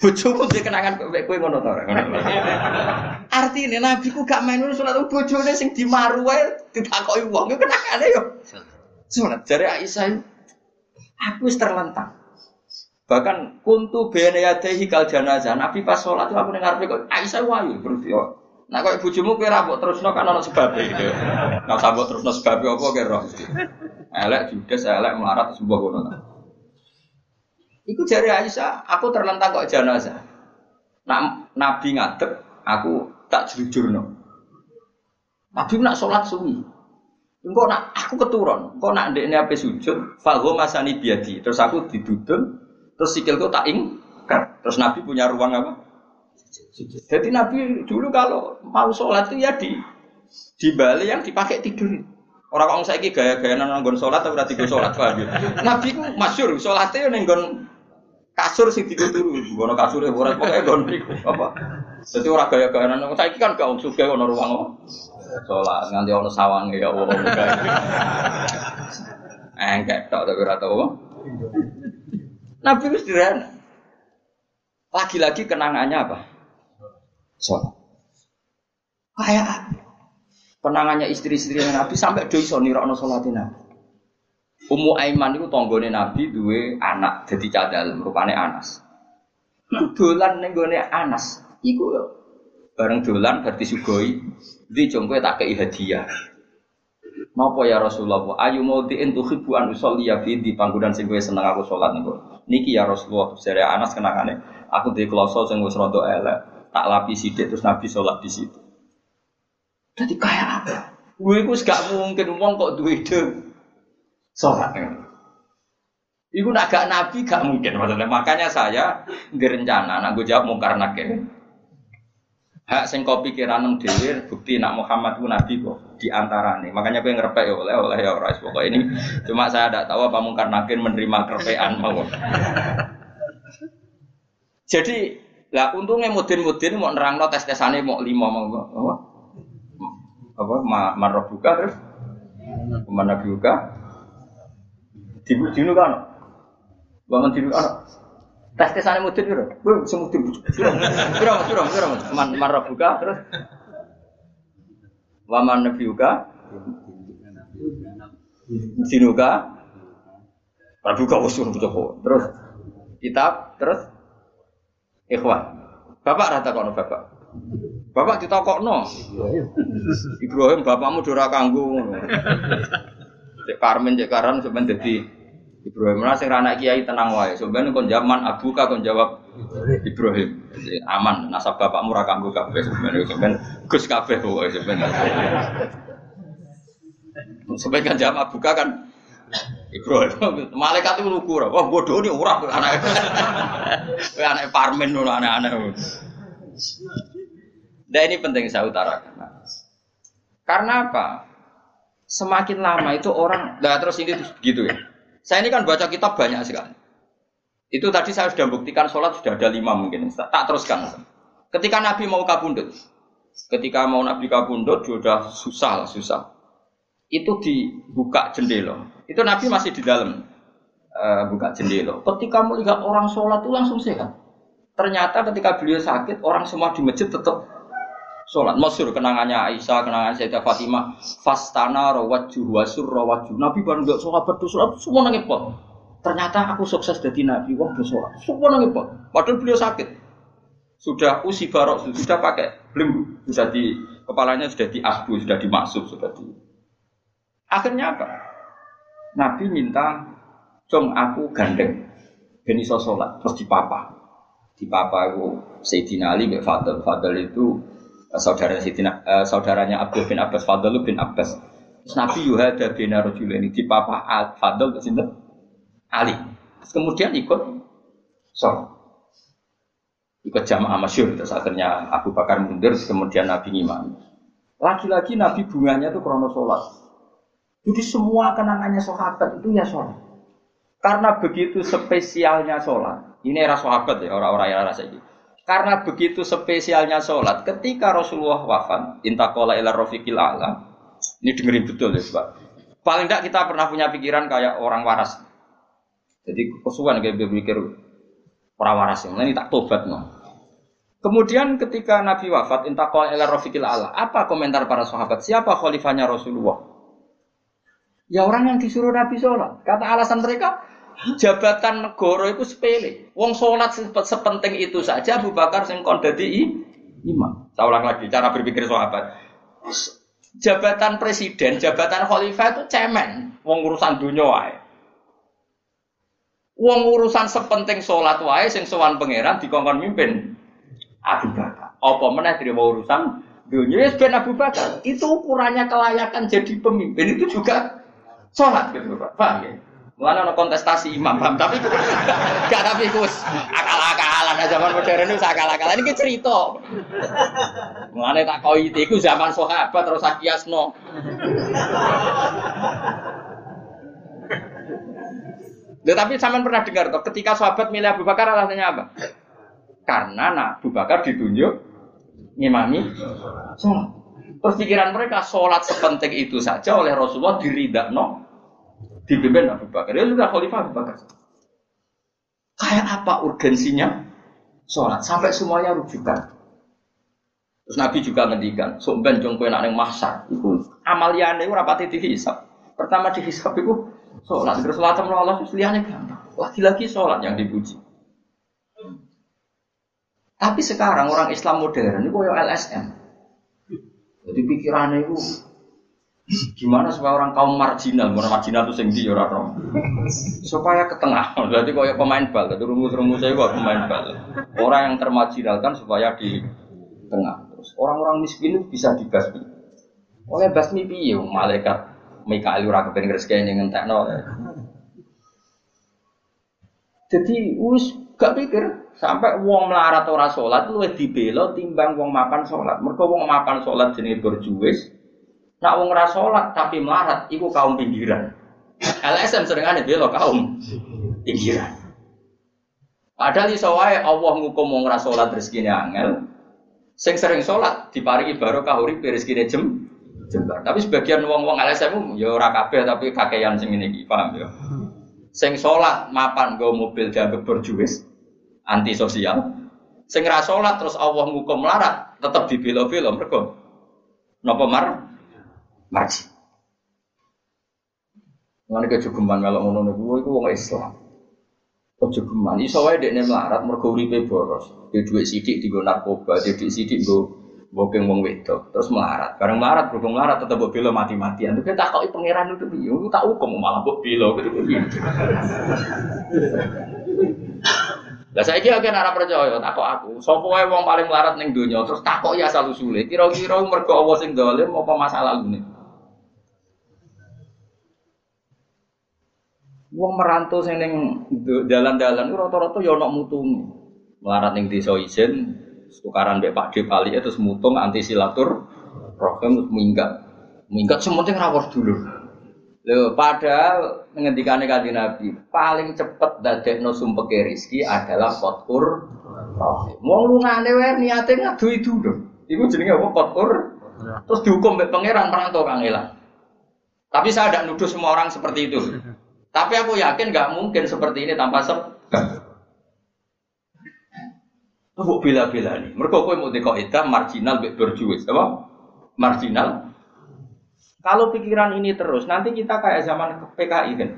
Bojoku dia kenangan kowe kowe ngono to Artine Nabi ku gak main salat bojone sing dimaru wae ditakoki wong yo kenangane yo. Salat jare Aisyah aku wis terlentang. Bahkan kuntu bene yadehi kal janazah. Nabi pas sholat itu aku dengar kok Aisyah wayu terus yo. Nah kok bojomu kowe ra terusno kan ana sebab gitu. Nah sabuk terusno sebab apa roh. Elek judes elek melarat sebuah ngono. Iku jari Aisyah, aku terlentang kok jenazah. Nak Nabi ngadep, aku tak jujurno. Nabi nak sholat suwi. Engkau nak aku keturun, engkau nak ndekne ape sujud, fago masani biadi. Terus aku didudun, terus sikilku tak ing, terus Nabi punya ruang apa? Jadi Nabi dulu kalau mau sholat itu ya di di Bali yang dipakai tidur. Orang saya gaya-gaya nonggon sholat atau gue sholat paham Nabi ku masyur sholatnya nenggon kasur sih tidur dulu. Gono kasur ya borat pokoknya gon apa. Jadi orang gaya-gaya nonggon saya kan gak suka gono ruang sholat nganti ono sawang ya Allah. Enggak tak tapi rata apa. Nabi itu sederhana. Lagi-lagi kenangannya apa? sholat. Kayak penangannya istri-istri Nabi sampai do iso nirokno salate Nabi. Ummu Aiman itu tonggone Nabi duwe anak jadi cadal rupane Anas. Dolan ning Anas iku bareng dolan berarti sugoi di tak kei hadiah. Napa ya Rasulullah? Ayu mau diin tuhibbu an usolli ya fi di panggonan sing kowe seneng aku salat niku. Niki ya Rasulullah, sere Anas kenangane aku di kloso sing wis rada elek tak lapisi sidik terus Nabi sholat di situ. Jadi kayak apa? Gue itu gak mungkin uang kok duit ide sholat. Iku nak Nabi gak mungkin maksudnya. Makanya saya direncana, nak gue jawab mungkar nakir. Hak sing kau pikiran dewi bukti nak Muhammad itu Nabi kok di antara nih. Makanya gue ngerepek ya oleh oleh ya rais pokok ini. Cuma saya tidak tahu apa mungkar nakir menerima kerepean mau. Jadi lah untungnya mudin-mudin mau nerangno tes-tesane mau lima mau apa? Apa marah buka terus? Mana buka? Dibu dinu kan? Bangun dinu kan? Tes tesane mudin piro? Bu semudin. Piro piro man marah buka terus Waman nabiuka dinuka Prabuka usul. Terus kitab terus ikhwan. Bapak rata kono bapak. Bapak ditakokno. Ibrahim bapakmu dora ngono. Cek Karmen cek Karan sampean dadi Ibrahim lah sing anak kiai tenang wae. Sampeyan kon zaman abuka kon jawab Ibrahim. Jadi, aman nasab bapakmu ra kanggo kabeh sampeyan Gus kabeh pokoke sampeyan. Sampeyan kan jawab abuka kan Ibrahim, malaikat itu lugu, wah bodoh ini ora anak, anak parmen loh anak-anak. Nah ini penting saya utarakan. Karena apa? Semakin lama itu orang, nah terus ini gitu ya. Saya ini kan baca kitab banyak sekali. Itu tadi saya sudah buktikan sholat sudah ada lima mungkin. Tak teruskan. Ketika Nabi mau kabundut, ketika mau Nabi kabundut sudah susah lah susah. Itu dibuka jendela. Itu Nabi masih di dalam uh, buka jendela. Ketika melihat orang sholat itu langsung sehat. Ternyata ketika beliau sakit, orang semua di masjid tetap sholat. Masyur kenangannya Aisyah, kenangan Sayyidah Fatimah. Fastana rawajuh wasur rawajuh. Nabi baru nggak sholat sholat semua nangis. Ternyata aku sukses jadi Nabi, wah sholat. Semua nangis pot. Padahal beliau sakit. Sudah usi barok, sudah pakai belenggu. Sudah di, kepalanya sudah diasbu, sudah dimaksud, sudah di... Akhirnya apa? Nabi minta, Jom aku gandeng. Gini so sholat, terus dipapa. Dipapa aku Sayyidina Ali bin Fadl. Fadl itu saudara Sayyidina, uh, saudaranya Abdul bin Abbas, Fadl bin Abbas. Terus Nabi Yuhada bin di papa Fadl sini Ali. Kemudian ikut sholat. Ikut jamaah masyur. Terus akhirnya Abu Bakar mundur, kemudian Nabi ngimami. Lagi-lagi Nabi bunganya itu krono sholat. Jadi semua kenangannya sahabat itu ya sholat. Karena begitu spesialnya sholat. Ini era sahabat ya, orang-orang yang rasa ini. Karena begitu spesialnya sholat, ketika Rasulullah wafat, intakola ila rofiqil alam, ini dengerin betul ya, Pak. Paling tidak kita pernah punya pikiran kayak orang waras. Jadi kesukaan kayak berpikir orang waras yang ini tak tobat no. Kemudian ketika Nabi wafat, intakola ila rofiqil alam, apa komentar para sahabat? Siapa khalifahnya Rasulullah? Ya orang yang disuruh Nabi sholat. Kata alasan mereka, jabatan negara itu sepele. Wong sholat sepenting itu saja Abu Bakar sing kon dadi imam. Saya ulang lagi cara berpikir sahabat. Jabatan presiden, jabatan khalifah itu cemen. Wong urusan dunia wae. Wong urusan sepenting sholat wae sing sowan pangeran dikongkon mimpin Abu Bakar. Apa meneh terima urusan dunia ya ben Abu Bakar. Itu ukurannya kelayakan jadi pemimpin itu juga sholat gitu Pak. Paham ya? Mulane ana kontestasi imam, paham? Tapi gak tapi kus akal-akalan nah, zaman modern itu akal-akalan ini cerita. Mulane tak koi iku zaman sahabat terus akiasno. Loh, tapi pernah dengar toh ketika sahabat milih Abu Bakar alasannya apa? Karena nah, Abu Bakar ditunjuk ngimami sholat. Terus pikiran mereka sholat sepenting itu saja oleh Rasulullah diridakno dipimpin Abu Bakar. Ya sudah Khalifah Abu Bakar. Kayak apa urgensinya sholat sampai semuanya rujukan. Terus Nabi juga ngendikan, sumben jong kowe nak ning mahsyar iku amaliyane ora pati dihisab. Pertama dihisab iku sholat, terus sholat sama Allah liyane gampang. Lagi-lagi sholat yang dipuji. Tapi sekarang orang Islam modern itu kayak LSM. Jadi pikirannya itu Gimana supaya orang kaum marginal, orang marginal itu di orang Supaya ke tengah. Berarti kayak pemain bal, itu rumus-rumus saya buat pemain bal. Orang yang termarginalkan supaya di tengah. Terus orang-orang miskin itu bisa dibasmi. Oleh basmi piye malaikat Mikael ora kepen rezeki ning ngentekno. Jadi us gak pikir sampai wong melarat ora salat luwih dibela timbang wong makan salat. Mergo wong makan salat jenenge berjuwis, Nak wong ora salat tapi melarat iku kaum pinggiran. LSM ada bela kaum pinggiran. Padahal iso wae Allah ngukum wong ora salat rezekine angel. Sing sering salat diparingi barokah urip rezekine jem jembar. Tapi sebagian wong-wong LSM ya ora kabeh tapi kakean sing ngene iki, paham ya. Sing salat mapan nggo mobil dianggap berjuwis anti sosial. Sing ra salat terus Allah ngukum melarat tetep dibela-bela mergo napa mar marji. Ngene kejogeman melok ngono niku iku wong Islam. Kejogeman iso wae dekne melarat mergo uripe boros. Dia duit sidik digo narkoba, dia duit sidik nggo bokeng wong wedok, terus melarat. Bareng melarat, berhubung melarat tetep mbok bela mati-matian. Itu kita takoki pangeran itu piye? Lu tak hukum malah gitu piye. Lah saiki akeh ora percaya takok aku. Sapa wae wong paling melarat ning donya terus takok ya asal usule. Kira-kira mergo Allah sing dolim apa masalah lune? Wong merantau sing ning dalan-dalan ku rata-rata ya ana mutunge. Melarat ning desa isin, tukaran mbek Pak D kali terus mutung anti silatur terus minggat. Minggat sementing rawor dulu. Lho, padahal ngendikane kanjeng Nabi, paling cepet dadekno sumpeke rezeki adalah kotur rahim. Wong lungane wae ngadu itu lho. Iku jenenge apa kotur? Terus dihukum mbek pangeran perantau kangelan. Tapi saya tidak nuduh semua orang seperti itu. Tapi aku yakin nggak mungkin seperti ini tanpa sebab. Itu bila-bila nih. Mereka kau mau itu marginal berjuis, apa? Marginal. Kalau pikiran ini terus, nanti kita kayak zaman PKI kan.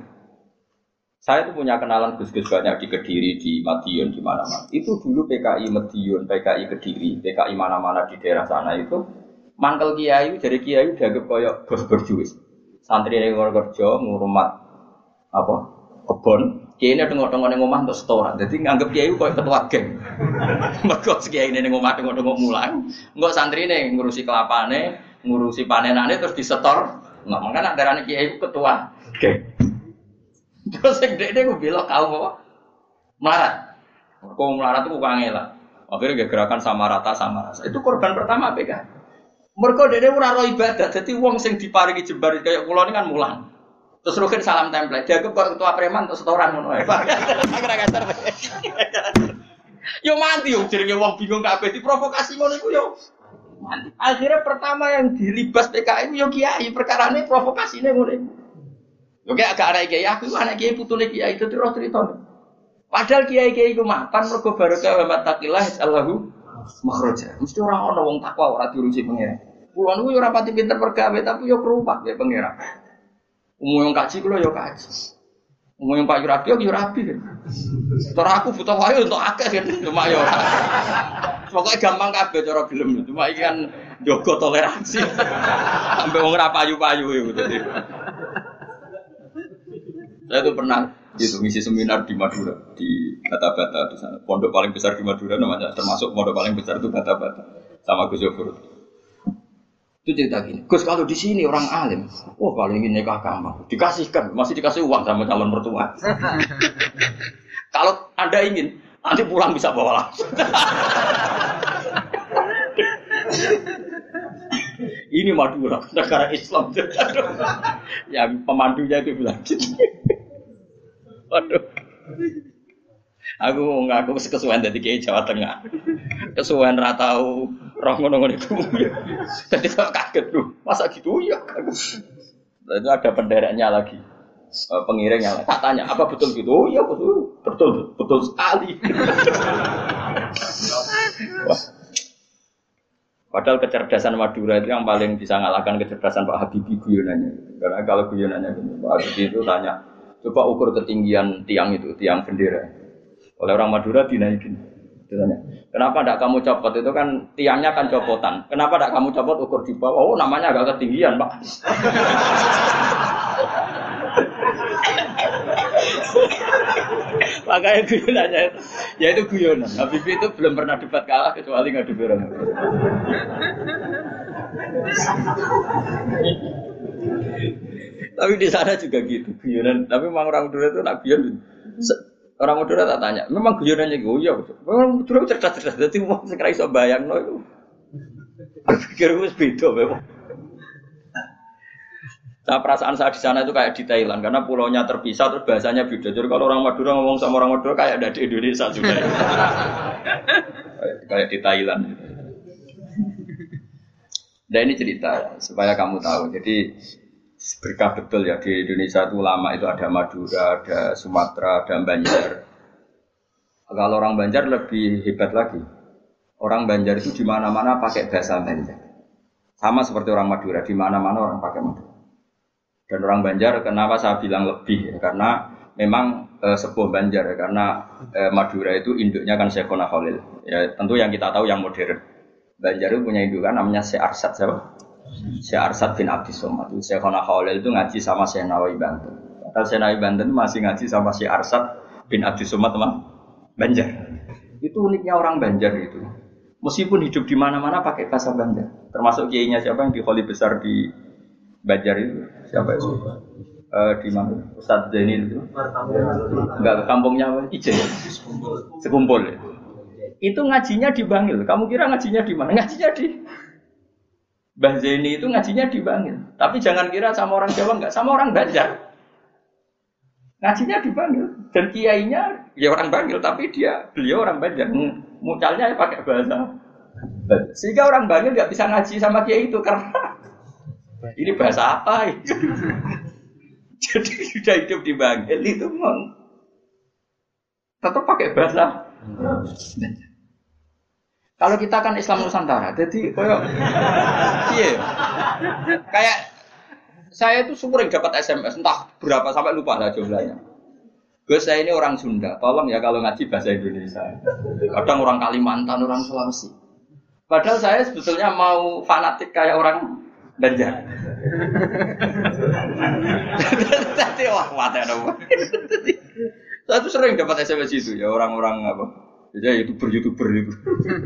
Saya tuh punya kenalan gus-gus banyak di Kediri, di Madiun, di mana-mana. Itu dulu PKI Madiun, PKI Kediri, PKI mana-mana di daerah sana itu mangkel kiai dari kiai dianggap kayak bos berjuis. Santri yang kerja ngurumat apa kebon kiai ini tengok-tengok neng omah untuk setoran jadi nganggep kiai kok ketua geng. Mereka kiai ini neng omah tengok-tengok mulang nggak santri ini ngurusi kelapane ngurusi panenannya terus disetor. Nggak makanya darahnya kiai ketua geng. Terus yang dek gue bilang kau apa? Melarat. Kau melarat tuh bukan lah. Akhirnya gerakan sama rata sama rasa. Itu korban pertama PK mereka dek ora ibadah. Jadi uang sing diparingi jembar kayak pulau ini kan mulang Terus Rukin salam template. Dia kok ketua preman untuk setoran ngono ae. Yo mati yo jenenge wong bingung kabeh diprovokasi ngono iku yo. Mati. Akhirnya pertama yang dilibas PKI yo kiai perkara ini ngono iku. Yo kayak agak anak kiai aku anak kiai putune kiai itu terus cerita. Padahal kiai-kiai iku mapan mergo barokah wa mattaqillah Allahu makhraja. Mesti ora ana wong takwa ora diurusi pangeran. Kulo niku yo ora pati pinter pergawe tapi yo kerupak ya pangeran. Umum yang kaji kulo yo kaji. Umum yang Pak Yurabi yo Yurabi kan. Terus aku butuh wayu untuk akeh kan cuma yo. Pokoknya gampang kabeh cara gelem. Cuma iki kan jogo toleransi. Sampai wong ora payu-payu gitu. Saya tuh pernah itu ngisi seminar di Madura di Bata-Bata di sana. Pondok paling besar di Madura namanya termasuk pondok paling besar itu Bata-Bata sama Gus Yofur. Itu cerita gini, Gus kalau di sini orang alim, oh kalau ingin nikah kamu, dikasihkan, masih dikasih uang sama calon mertua. kalau anda ingin, nanti pulang bisa bawa langsung. Ini Madura, negara Islam. Yang pemandunya itu bilang gitu. Waduh. Aku ngaku kesuwen dari kiai Jawa Tengah. Kesuwen ra tau roh ngono-ngono iku. Dadi kok kaget tuh. Masa gitu ya Itu ada pendereknya lagi. Uh, pengiringnya lagi. Tak tanya, apa betul gitu? Oh iya betul. Betul, betul sekali. Padahal kecerdasan Madura itu yang paling bisa ngalahkan kecerdasan Pak Habibie guyonannya. Karena kalau guyonannya Pak Habibie itu tanya, coba ukur ketinggian tiang itu, tiang bendera oleh orang Madura dinaikin. Kenapa tidak kamu copot itu kan tiangnya kan copotan. Kenapa tidak kamu copot ukur di bawah? Oh namanya agak ketinggian pak. Makanya guyonannya ya itu guyonan. Habibie itu belum pernah debat kalah kecuali ngadu orang. Tapi di sana juga gitu guyonan. Tapi memang orang Madura itu nak guyon Orang Madura tak tanya, memang guyonannya gue ya, memang Madura cerdas-cerdas, jadi mau sekarang iso bayang no itu. Berpikir gue beda memang. Nah perasaan saya di sana itu kayak di Thailand karena pulaunya terpisah terus bahasanya beda. Jadi kalau orang Madura ngomong sama orang Madura kayak ada di Indonesia juga. kayak di Thailand. Dan ini cerita supaya kamu tahu. Jadi berkah betul ya di Indonesia itu lama itu ada Madura, ada Sumatera, ada Banjar. Kalau orang Banjar lebih hebat lagi. Orang Banjar itu di mana-mana pakai bahasa Banjar. Sama seperti orang Madura, di mana-mana orang pakai Madura. Dan orang Banjar, kenapa saya bilang lebih? Ya, karena memang e, sebuah Banjar, ya, karena e, Madura itu induknya kan Syekhona Khalil. Ya, tentu yang kita tahu yang modern. Banjar itu punya indukan namanya Syekh Arsad, siapa? Syekh Arsad bin Abdi Somad. Syekhona Khalil itu ngaji sama Syekh Nawawi Banten. Padahal Syekh Nawawi Banten masih ngaji sama Syekh Arsad bin Abdi Somad, teman Banjar. Itu uniknya orang Banjar itu. Meskipun hidup di mana-mana pakai bahasa Banjar. Termasuk kiainya siapa yang di Kholi besar di Banjar itu? Siapa itu? Uh, di mana? Ustadz Zaini itu? Enggak kampungnya apa? Ijen. Sekumpul ya. Itu ngajinya di Bangil. Kamu kira ngajinya di mana? Ngajinya di Mbah Zaini itu ngajinya di Bangil. Tapi jangan kira sama orang Jawa enggak, sama orang Banjar. Ngajinya di Bangil. Dan kiainya ya orang Bangil, tapi dia beliau orang Banjar mucalnya ya pakai bahasa sehingga orang Bangil nggak bisa ngaji sama kiai itu karena ini bahasa apa jadi sudah hidup di Bangil itu memang tetap pakai bahasa kalau kita kan Islam Nusantara jadi kayak iya kayak saya itu sering dapat SMS entah berapa sampai lupa lah jumlahnya Gus saya ini orang Sunda, tolong ya kalau ngaji bahasa Indonesia. Kadang orang Kalimantan, orang Sulawesi. Padahal saya sebetulnya mau fanatik kayak orang Banjar. Tapi wah mati ada Saya tuh sering dapat SMS itu ya orang-orang apa. Ya youtuber youtuber itu.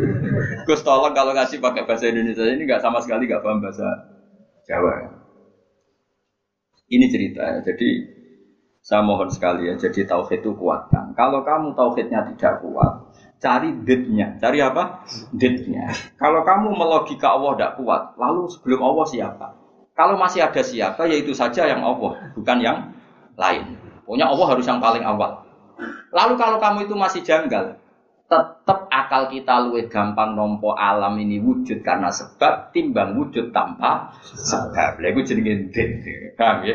Gus tolong kalau ngasih pakai bahasa Indonesia ini nggak sama sekali nggak paham bahasa Jawa. Ini cerita ya. Jadi saya mohon sekali ya, jadi tauhid itu kuatkan. Kalau kamu tauhidnya tidak kuat, cari ditnya. Cari apa? Ditnya. Kalau kamu melogika Allah tidak kuat, lalu sebelum Allah siapa? Kalau masih ada siapa, yaitu saja yang Allah, bukan yang lain. Pokoknya Allah harus yang paling awal. Lalu kalau kamu itu masih janggal, tetap akal kita luwih gampang nompo alam ini wujud karena sebab timbang wujud tanpa sebab. Lagu jenengin dit. Paham ya?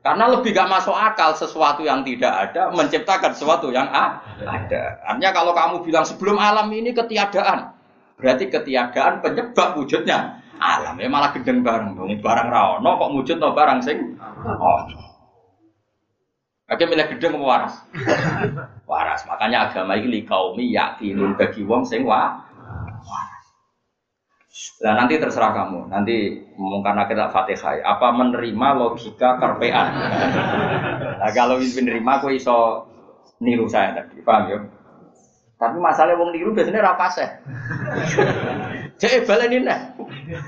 Karena lebih gak masuk akal sesuatu yang tidak ada menciptakan sesuatu yang ada. Artinya kalau kamu bilang sebelum alam ini ketiadaan, berarti ketiadaan penyebab wujudnya alam. Ya malah gedeng bareng dong. Barang rawono kok wujud no barang sing oh. Oke milih gedeng waras? Waras. Makanya agama ini kaumi yakinun bagi wong sing wa Nah nanti terserah kamu. Nanti mungkin kita fatihah. Apa menerima logika kerpean? nah kalau menerima, aku iso niru saya tadi. Paham ya? Tapi masalah wong niru biasanya rapase. Cek balen ini.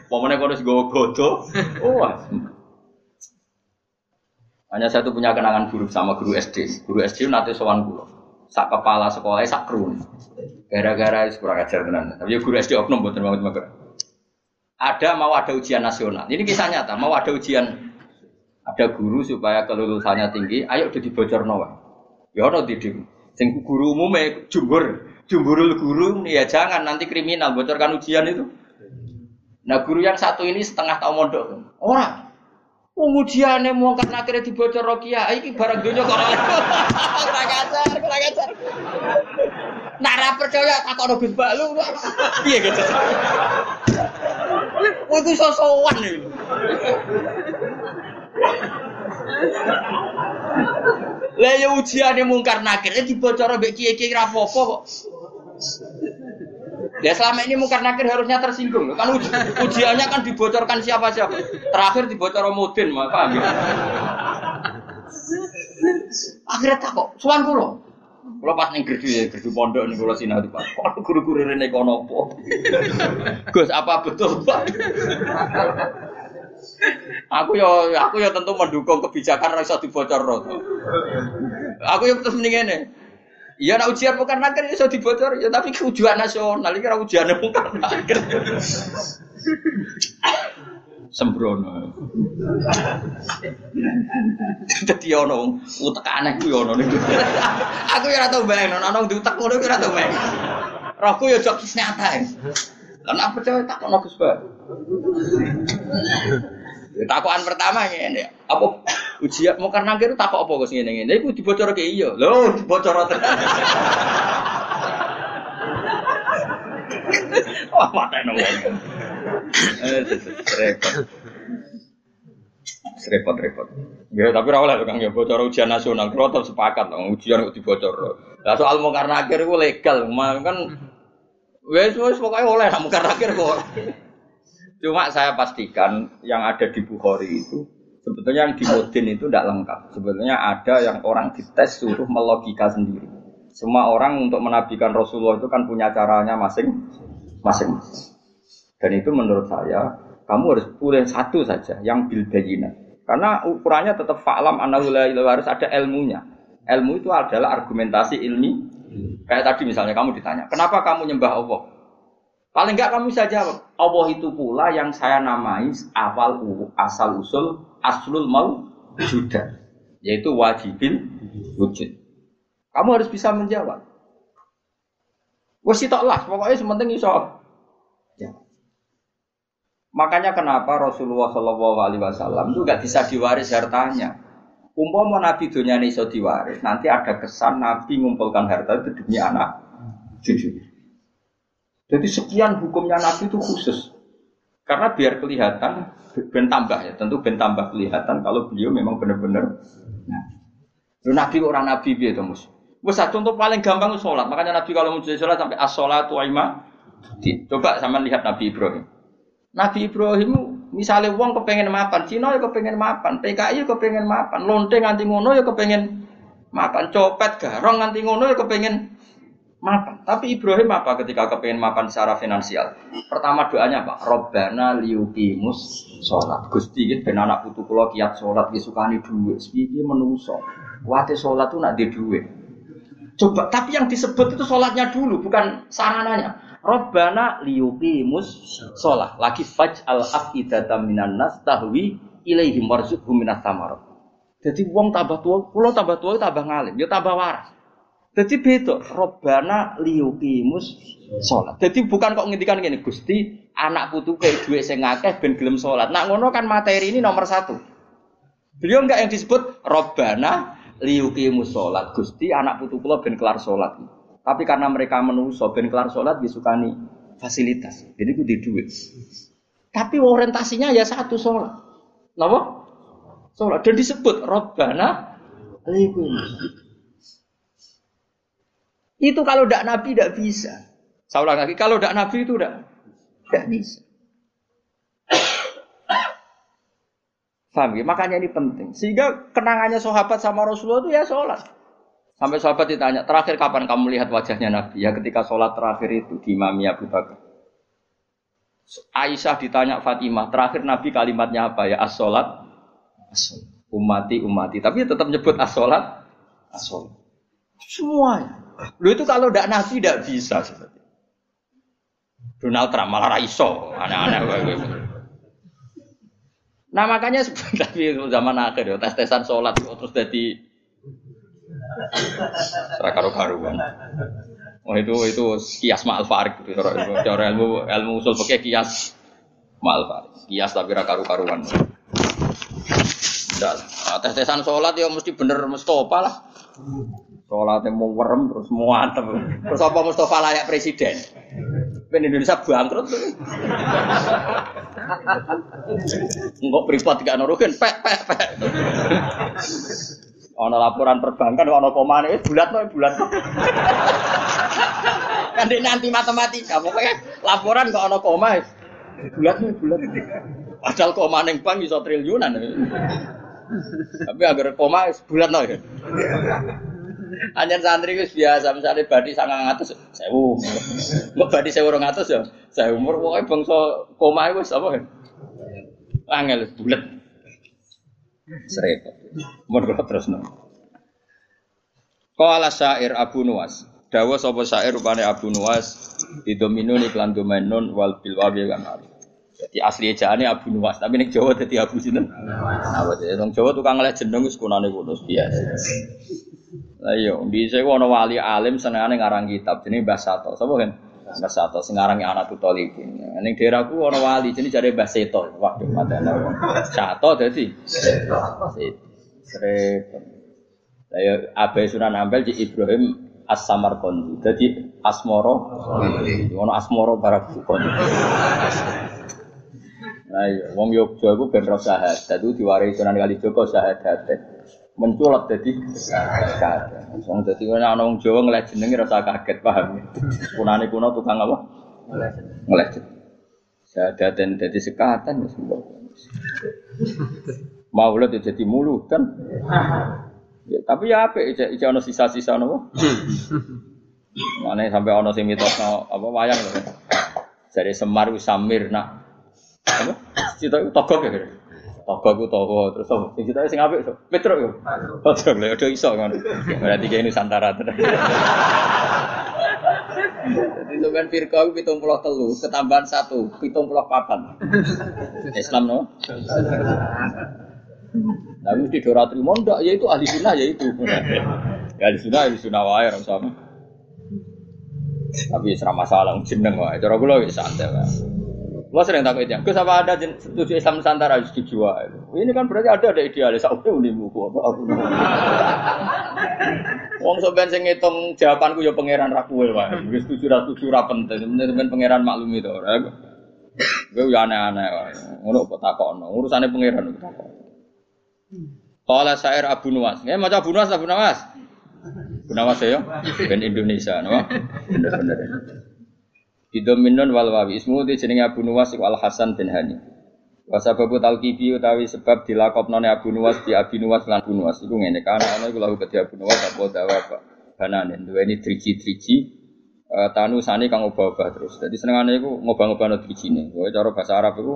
Pokoknya kalau gue godo. Oh. Hanya saya tuh punya kenangan buruk sama guru SD. Guru SD nanti sowan guru. Sak kepala sekolah sak krun. Gara-gara kurang ajar tenan. Tapi guru SD oknum buat banget banget ada mau ada ujian nasional. Ini kisah nyata, mau ada ujian ada guru supaya kelulusannya tinggi, ayo udah dibocor nawa. Ya ono didik. Sing guru umumnya jumhur, jumhurul guru ya jangan nanti kriminal bocorkan ujian itu. Nah guru yang satu ini setengah tahun mondok. Orang Ujiannya mau karena akhirnya dibocor Rokia, ini barang dunia kok kurang ajar, kurang ajar. Nara percaya tak kau Gus Balu, iya gitu. Kowe iku sosowan iki. Lah ya ujiane mungkar nakir dibocor mbek kiye-kiye ra apa-apa kok. Ya selama ini mungkar nakir harusnya tersinggung kan uji, ujiannya kan dibocorkan siapa-siapa. Terakhir dibocor Mudin, paham ya? Akhirnya tak kok, suan kulo. Kalau pas ning gerdu ya, gerdu pondok nih kalau sinau Pak. Kalau guru-guru rene kono apa? Gus, apa betul Pak? aku yo aku yo tentu mendukung kebijakan rasa dibocor roh. Aku yo terus mendingan nih. Iya, nak ujian bukan nakir iso dibocor ya, tapi ujian nasional ora ujian bukan nakir sembrono. Dadi ono utek aneh kuwi ono. Aku ya ora tau bayang ono diutek ngono kuwi ora tau bayang. Rohku ya jok nyata. Lan apa percaya tak ono Gus Ba. Ya, takokan pertama ngene, apa ujian mau karena kira takok apa Gus ngene ngene iku dibocor ke iya. Lho, dibocor tenan. Wah, patene wong. Eh, repot. Repot repot. Ya tapi ora oleh Kang ya bocor ujian nasional, tetap sepakat dong ujian kok dibocor. Lah soal mungkar nakir itu legal, kan wes wes pokoknya oleh nak mungkar nakir kok. Cuma saya pastikan yang ada di Bukhari itu sebetulnya yang di Modin itu tidak lengkap. Sebetulnya ada yang orang dites suruh melogika sendiri. Semua orang untuk menabikan Rasulullah itu kan punya caranya masing-masing. Dan itu menurut saya kamu harus pilih satu saja yang bil bayina. Karena ukurannya tetap fa'lam anahu harus ada ilmunya. Ilmu itu adalah argumentasi ilmi. Kayak tadi misalnya kamu ditanya, kenapa kamu nyembah Allah? Paling enggak kamu bisa jawab, Allah itu pula yang saya namai awal asal usul aslul mau sudah, yaitu wajibin wujud. Kamu harus bisa menjawab. Wes lah, pokoknya sementing iso. Ya. Makanya kenapa Rasulullah Shallallahu Alaihi Wasallam itu gak bisa diwaris hartanya. Umpama Nabi dunia ini iso diwaris, nanti ada kesan Nabi mengumpulkan harta itu demi anak cucu. Jadi sekian hukumnya Nabi itu khusus. Karena biar kelihatan, ben tambah ya, tentu ben tambah kelihatan kalau beliau memang benar-benar Nabi. Nabi orang Nabi biar itu mus. Wes contoh paling gampang sholat. Makanya Nabi kalau mau sholat sampai as sholatu aima. Coba sama lihat Nabi Ibrahim. Nabi Ibrahim misalnya uang kepengen mapan, Cina ya kepengen mapan, PKI ya kepengen mapan, lonte nganti ngono ya kepengen mapan, copet garong nganti ngono ya kepengen makan. Tapi Ibrahim apa ketika kepengen makan secara finansial? Pertama doanya apa? Robbana liukimus sholat. Gusti gitu, ben anak putu kulo kiat sholat, disukani duit. Sepiye menungso. Wate sholat tuh nak di duit. Coba, tapi yang disebut itu sholatnya dulu, bukan sarananya. Robbana liukimus sholat. Lagi faj al afidatam minan nas tahwi ilaihim warzuqhum minas samarot. Jadi uang tambah tua, pulau tambah tua tambah ngalim, ya tambah waras. Jadi beda, Robbana liyukimus sholat. Jadi bukan kok ngintikan gini, Gusti anak putu kayak dua sing akeh ben gelem sholat. Nak ngono kan materi ini nomor satu. Beliau enggak yang disebut Robbana liyukimus sholat. Gusti anak putu kula ben kelar sholat. Tapi karena mereka menuso ben kelar sholat disukani fasilitas. Jadi di duit. Tapi orientasinya ya satu sholat. Kenapa? Sholat. Dan disebut Robbana liyukimus itu kalau tidak Nabi tidak bisa. Saya ulang lagi, kalau tidak Nabi itu tidak tidak bisa. Faham ya? Makanya ini penting. Sehingga kenangannya sahabat sama Rasulullah itu ya sholat. Sampai sahabat ditanya, terakhir kapan kamu lihat wajahnya Nabi? Ya ketika sholat terakhir itu di Imami Abu Bakar. Aisyah ditanya Fatimah, terakhir Nabi kalimatnya apa ya? As-sholat, as umati, umati. Tapi tetap nyebut as-sholat, as-sholat. Semuanya. Lu itu kalau tidak nabi tidak bisa. Donald Trump malah raiso, aneh-aneh. nah makanya tapi zaman akhir ya tes tesan sholat terus jadi serakaru karuan. Oh itu itu kias ma'al farik itu cara ilmu ilmu usul pakai kias ma'al farik. Kias tapi rakaru karuan. Nah, tes tesan sholat ya mesti bener Mustafa lah. Sholatnya mau werem terus mau antem. Terus apa Mustafa layak presiden? Ben Indonesia bangkrut. Enggak privat gak nuruhin, pek pek pek. Ono laporan perbankan, ono komane, eh, bulat no, bulat. kan nanti matematika, pokoknya laporan kok ono koma, bulat no, bulat. Padahal koma neng bank bisa triliunan. Tapi agar koma bulat no. Hanya santri itu biasa, misalnya badi sangat ngatus, sewu. Mau badi sewu orang ngatus ya, saya umur pokoknya bangsa koma itu apa kan? Angel bulat. Serempet. Mau kalau terus no. Kala syair Abu Nuwas. Dawa sapa syair rupane Abu Nuwas didomino iklan domenon wal bilwawi kan Jadi asli ejaane Abu Nuwas, tapi nek Jawa dadi Abu sinten? Dadi wong Jawa tukang lek jeneng wis kunane kuno biasa. Lah iya, ku ana wali alim senengane ngarang kitab jenenge Mbah Sato. Sapa kan? Mbah Sato sing ngarangi anak tutolipin. Ning daerahku ana wali jenenge jare Mbah Seto. Waduh, madana. Sato dadi Seto. Seto. Lah ya Abai Sunan Ampel di Ibrahim As-Samarqandi. Dadi Asmoro. Ono Asmoro Barak Kondi. Nah iya, wong Yogyo iku ben roh syahadat itu diwaris Sunan Kalijaga syahadat. Menculot dadi syahadat. Wong dadi ana wong Jawa ngeleh jenenge rasa kaget paham. Kunane kuno tukang apa? Ngeleh. Syahadat dan dadi sekatan wis Maulid ya jadi mulutan. Ya, tapi ya apa? Ija, ija ono sisa-sisa nopo. Mana sampai ono sing mitos apa wayang. Dari Semar Samir nak apa? Cita togok ya. Togok itu togok terus apa? Sing cita sing apik so. Petro yo. Ojo lho, ojo iso ngono. Berarti kayak Nusantara tenan. Jadi itu kan Firqa puluh telu, ketambahan satu, pitung puluh papan. Islam no? Nah, mesti dora terima ndak, ya itu ahli sunnah ya itu. Ya ahli sunnah, ahli sunnah wae sama. Tapi serama masalah jeneng wae. Cara kula wis santai wae. Lo sering takut itu. Gus apa ada setuju Islam Nusantara harus dijual? Ini kan berarti ada ada idealis. Aku ini buku apa aku. Wong soben sing ngitung jawabanku ya pangeran ra kowe wae. Wis setuju ra setuju ra penting. Pangeran maklum itu. Gue ya aneh-aneh wae. Ngono kok takokno. Urusane pangeran kok takok. Qala syair Abu Nuwas. Nggih maca Abu Nuwas Abu Nuwas. Abu Nuwas ya. Ben Indonesia, no? Bener-bener. Bidominun wal wawi ismu di jenenge Abu Nuwas iku Al Hasan bin Hani. Wa sababu talqibi utawi sebab dilakopnone Abu Nuwas di Abi Nuwas lan Abu Nuwas iku ngene kana ana iku lahu kedhi Abu Nuwas apa dawa apa banane duweni driji-driji uh, tanu sani kang obah-obah terus. Dadi senengane iku ngobah-ngobahno drijine. Kowe cara bahasa Arab iku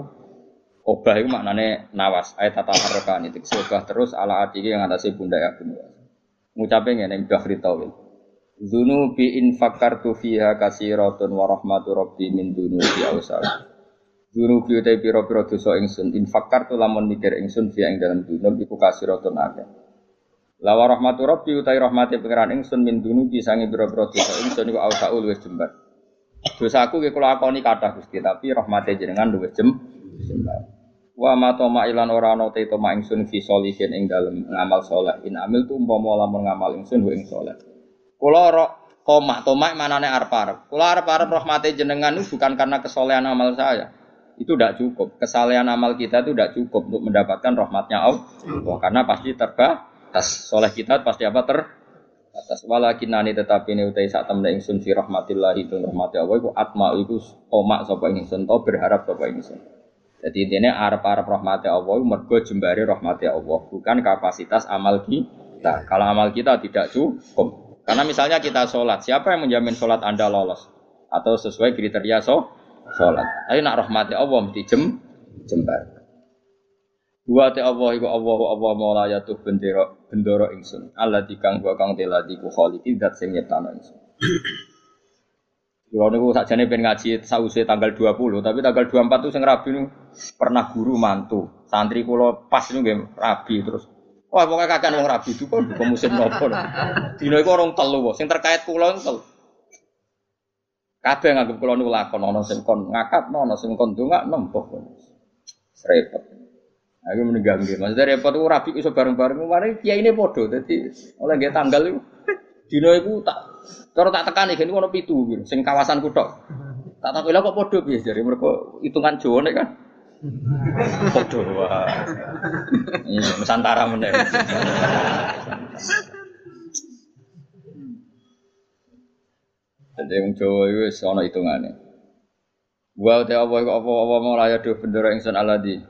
obah iku maknane nawas ayat tata harokan itu obah terus ala ati yang atase bunda Abu Nuwas. Ngucape ngene Bahri Tawil. Zunubi in fakartu fiha kasiratun wa rahmatu rabbi min dunubi awsal. Zunubi utai piro-piro dosa ingsun in fakartu lamun mikir ingsun fiha ing dalam dunub iku kasiratun akeh. Lawa rahmatu rabbi utai rahmati pengiran ingsun min dunubi sangi piro-piro dosa ingsun iku awsal luwes jembar. Dosa aku ke kula akoni kathah Gusti tapi rahmati jenengan luwes jem. Wa ma toma ilan ora ana te toma ingsun fi solihin ing dalem ngamal saleh. In amil tu umpama lamun ngamal ingsun ing saleh. Kula tomak, tomak manane arep-arep. Kula arep-arep rahmati jenengan itu bukan karena kesolehan amal saya. Itu tidak cukup. Kesalehan amal kita itu tidak cukup untuk mendapatkan rahmatnya Allah. Karena pasti terbatas. Soleh kita pasti apa ter atas walakin nani tetapi ini utai saat temen ingsun fi rahmatillah itu rahmati Allah itu atma itu tomak sapa ingsun to berharap sapa ingsun. Jadi intinya arep arep rahmati Allah mergo jembari rahmati Allah bukan kapasitas amal kita. Kalau amal kita tidak cukup, karena misalnya kita sholat, siapa yang menjamin sholat Anda lolos? Atau sesuai kriteria so, sholat. Ayo nak rahmati Allah mesti jem, jembar. Dua te Allah iku Allah Allah maula yatuh bendera bendera ingsun. Allah dikang gua kang teladi ku khaliki zat sing nyiptano ingsun. Kalau niku sakjane pengen ngaji sause tanggal 20, tapi tanggal 24 tuh sing rabi nu pernah guru mantu. Santri kula pas niku rabi terus Wah, pokoknya kakek wong rabi itu kok bukan musim nopo. Dino iku orang telu, sing terkait pulau telu. Kabeh nganggep kula niku lakon ana sing kon ngakat, ana sing kon ndongak nempok. Repot. Aku meninggal nggih. Maksudnya repot itu rabi iso bareng-bareng. Mari kiai ini podo. Jadi oleh nggih tanggal itu dino iku tak cara tak tekan iki ono pitu sing kawasan kutok. Tak tak kok podo piye jare mergo hitungan Jawa kan. Podo wah. Iya, Nusantara meneh. Jadi yang Jawa itu wis ana hitungane. Wa ta apa apa apa mau layak do bendera ingsun aladi.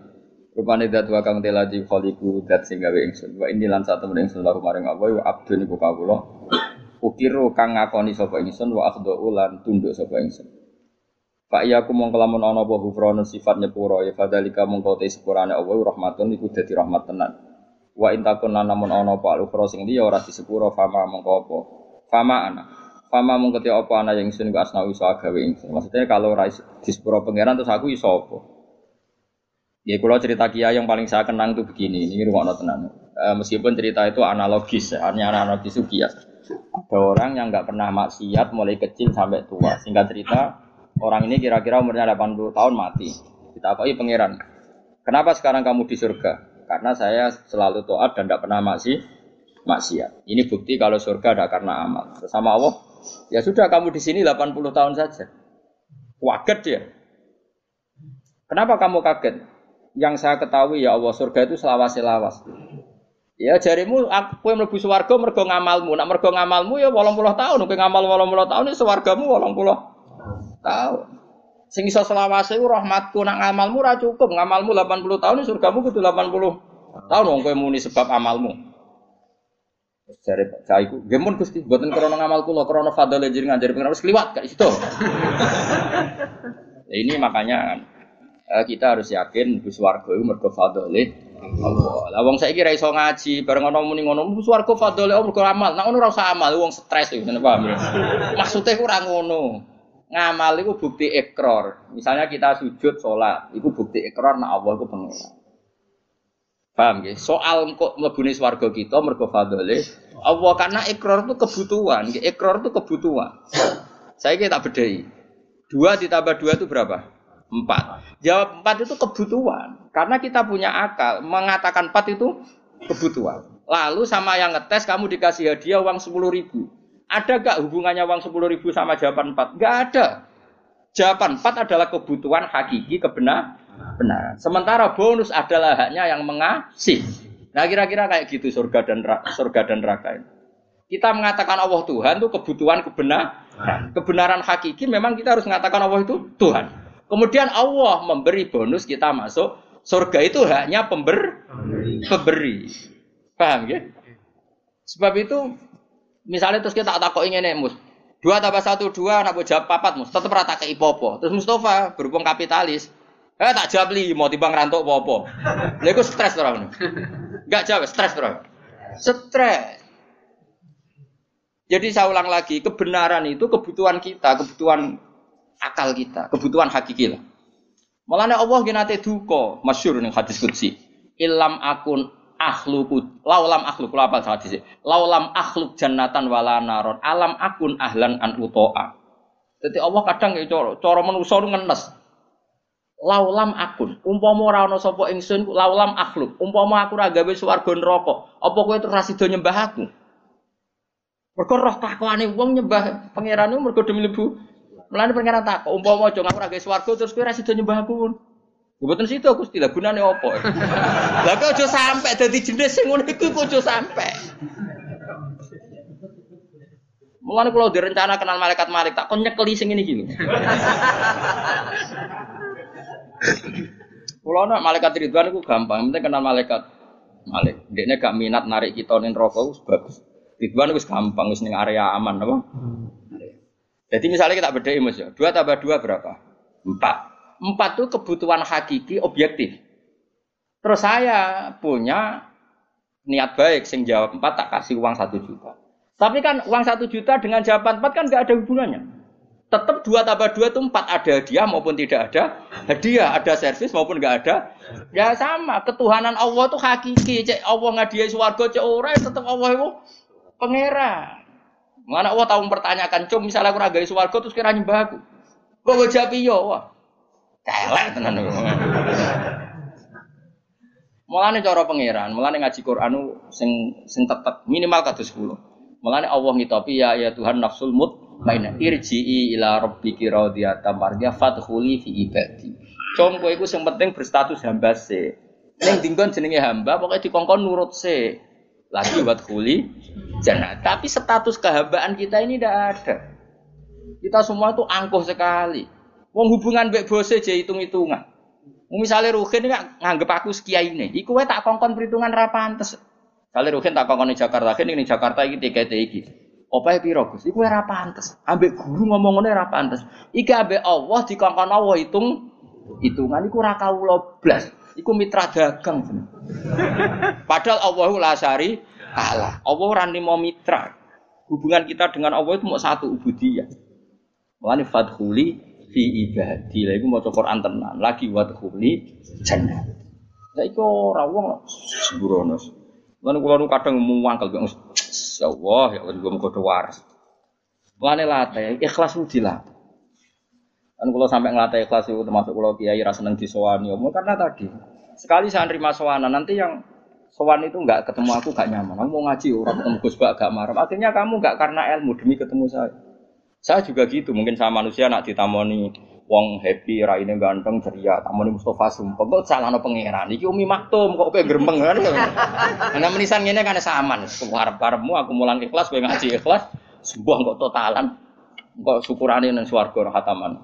Rupane dat wa kang teladi khaliqu dat sing gawe ingsun. Wa ini lan satu meneng ingsun laku maring apa wa abdun iku kawula. Ukiru kang ngakoni sapa ingsun wa akhdhu lan tunduk sapa ingsun. Pak iya aku mong kelamun ana apa hufrana sifat nyepuro ya fadalika mongko te sepurane Allah rahmatun iku dadi rahmat tenan. Wa intakun namun ana apa ukhra sing liya ora fama mongko apa. Fama ana. Fama mongko te apa ana yang ingsun ku asnawi iso gawe ingsun. Maksudnya kalau ora disepuro pangeran terus aku iso apa? Ya kalau cerita Kia yang paling saya kenang itu begini, ini rumah tenan. E, meskipun cerita itu analogis, ya, hanya analogis itu kias. Ada orang yang nggak pernah maksiat mulai kecil sampai tua. Singkat cerita, Orang ini kira-kira umurnya 80 tahun mati. Kita akui pangeran. Kenapa sekarang kamu di surga? Karena saya selalu taat dan tidak pernah maksi maksiat. Ini bukti kalau surga ada karena amal. Sama Allah, ya sudah kamu di sini 80 tahun saja. Waget dia. Kenapa kamu kaget? yang saya ketahui ya Allah surga itu selawas-selawas. Ya jarimu aku yang mlebu swarga mergo ngamalmu. Nak mergo ngamalmu ya 80 tahun, kowe ngamal 80 tahun ya swargamu 80 tahun. Sing iso selawase ku rahmatku nak ngamalmu ora cukup. Ngamalmu 80 tahun surgamu kudu 80 tahun wong kowe muni sebab amalmu. Jare Pak Cai ku, "Nggih mun Gusti, mboten krana ngamal kula, krana fadhole jenengan jare pengen wis kliwat gak situ." Ini makanya eh, kita harus yakin Gus Wargo itu mergo fadhole Allah. Lah wong saiki ra iso ngaji, bareng ana muni ngono, Gus Wargo fadhole Allah mergo amal. Nek ngono ora usah amal, wong stres iku, paham ya? Maksudnya ku ora ngono. Ngamal itu bukti ekor. Misalnya kita sujud sholat, itu bukti ekor nak Allah itu pengeran. Paham ya? Soal kok mlebune swarga kita mergo fadhole Allah karena ikrar itu kebutuhan, ikrar itu kebutuhan. Saya kita bedai. Dua ditambah dua itu berapa? Empat. Jawab empat itu kebutuhan. Karena kita punya akal. Mengatakan empat itu kebutuhan. Lalu sama yang ngetes kamu dikasih hadiah uang sepuluh ribu. Ada gak hubungannya uang sepuluh ribu sama jawaban empat? Gak ada. Jawaban empat adalah kebutuhan hakiki kebenar benar. Sementara bonus adalah haknya yang mengasih. Nah kira-kira kayak gitu surga dan surga dan neraka ini. Kita mengatakan Allah Tuhan itu kebutuhan kebenaran. Kebenaran hakiki memang kita harus mengatakan Allah itu Tuhan. Kemudian Allah memberi bonus kita masuk surga itu hanya pember pemberi. Paham ya? Sebab itu misalnya terus kita tak ingin mus. Dua tambah satu dua, nak jawab papat mus. Tetap rata ke ipopo. Terus Mustafa berhubung kapitalis. Eh tak jawab li, mau timbang rantok apa-apa. Lha iku stres ora Enggak jawab, stres ora? Stres. Jadi saya ulang lagi, kebenaran itu kebutuhan kita, kebutuhan akal kita, kebutuhan hakiki lah. Mulane Allah ki nate duka, masyhur ning hadis qudsi. Ilam akun akhluku laulam akhluk kula apa hadis laulam akhluk jannatan wala naron. Alam akun ahlan an utoa. Jadi Allah kadang ya cara cara manusa ngenes. Laulam akun. Umpama ora ana sapa ingsun laulam akhluk. Umpama aku ora gawe swarga neraka apa kowe terus rasido nyembah aku? Mergo roh takwane wong nyembah pangeran mergo demi lebu. Mulane pangeran takok, umpama aja ngaku ra swarga terus kowe ra sida nyembah aku. Mboten situ aku istilah gunane apa? Lah kok aja sampe dadi jenis sing ngono iku kok aja sampe. Mulane kalau direncana kenal malaikat malaikat tak kon nyekeli sing iki lho. Kulo nak malaikat Ridwan iku gampang, penting kenal malaikat. Malik, dia gak minat narik kita ning rokok bagus. Ridwan wis gampang wis ning area aman apa? Hmm. Jadi misalnya kita beda Mas ya. Dua tambah dua berapa? Empat. Empat itu kebutuhan hakiki objektif. Terus saya punya niat baik sing jawab empat tak kasih uang satu juta. Tapi kan uang satu juta dengan jawaban empat kan nggak ada hubungannya. Tetap dua tambah dua itu empat ada hadiah maupun tidak ada hadiah, ada servis maupun nggak ada. Ya sama, ketuhanan Allah itu hakiki. Cek Allah ngadiai suwargo cek orang tetap Allah itu pangeran. Mana Allah tahu mempertanyakan, cum misalnya aku ragai suwargo terus kira nyembah aku. Kok jawab iya, wah. Celek tenan. Mulane cara pangeran, mulane ngaji Quran sing sing tetep minimal kados 10. Mulane Allah ngitopi ya ya Tuhan nafsul mutmainnah irji'i ila rabbiki radiyatan mardiyah fadkhuli fi ibadi. Cung kowe iku sing penting berstatus hamba se. Ning dinggon jenenge hamba pokoke dikongkon nurut se lagi buat kuli jannah. Tapi status kehambaan kita ini tidak ada. Kita semua itu angkuh sekali. Wong hubungan baik bose aja hitung-hitungan. Misalnya Ruhin ini nganggep aku sekiai ini, iku wae tak kongkon perhitungan ra pantes. Kali Ruhin tak kongkon di Jakarta, ini Jakarta iki tiket iki. Ya piro Gus? Iku ora pantes. Ambek guru ngomong ngene ora pantes. Iki ambek Allah dikongkon Allah hitung hitungan iku ora kawula blas. Iku mitra dagang. Padahal Allah la syari Allah. Allah ora mau mitra. Hubungan kita dengan Allah itu mau satu ubudiyah. Mulane fadkhuli fi ibadi. Lah iku maca Quran tenan. Lagi wadkhuli jannah. Lah iku ora wong sembrono. Lan kula nu kadang muangkel ya Allah ya Allah juga mengkodo waras. Mulane latih ikhlas dilatih. Kan kalau sampai ngelatih ikhlas itu termasuk kalau kiai rasa seneng disowani, omong karena tadi sekali saya nerima sowanan nanti yang sowan itu nggak ketemu aku gak nyaman. Kamu mau ngaji orang ketemu Gus Bak gak marah. Akhirnya kamu nggak karena ilmu demi ketemu saya. Saya juga gitu, mungkin sama manusia nak ditamoni wong happy, raine ganteng, ceria, tamoni Mustafa sumpah. Kok salah no pangeran? Iki umi maktum, kok kayak gerembeng kan? Karena menisan gini kan saman. Harap harapmu aku mulang ikhlas, gue ngaji ikhlas. Sebuah kok totalan, kok syukurane nang swarga hataman.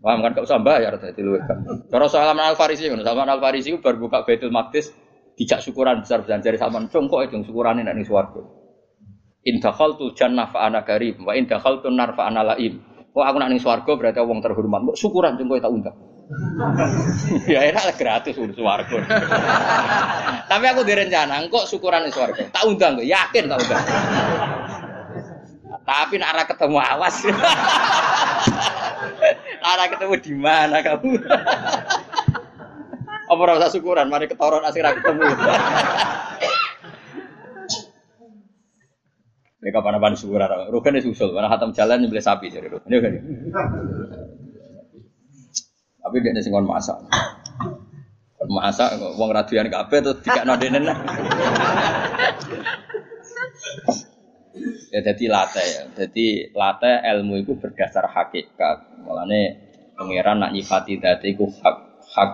Paham kan gak usah bayar dadi luwih kan. Cara Salman Al Farisi ngono, Salman Al Farisi bar buka Baitul Maqdis dijak syukuran besar-besar dari Salman cung kok itu syukurane nek ning swarga. In dakhaltu jannah fa ana karim wa in dakhaltu nar fa ana laim. Kok aku nak ning swarga berarti wong terhormat. Kok syukuran cung tak undang. ya enak gratis urus swarga. Tapi aku direncana kok syukuran ning swarga. Tak undang kok, yakin tak undang. Tapi nak arah ketemu awas. arah ketemu di mana kamu? Apa rasa syukuran? Mari ketoron asik ketemu. Mereka kapan apa syukuran? Rugen itu usul, mana hatam jalan beli sapi jadi. Ini kan. Tapi dia nasi ngon masak. Masak, uang radian kafe tuh tiga nodenen. Ya jadi late ya. Jadi late ilmu itu berdasar hakikat. Mulane pangeran nak nyifati dadi iku hak hak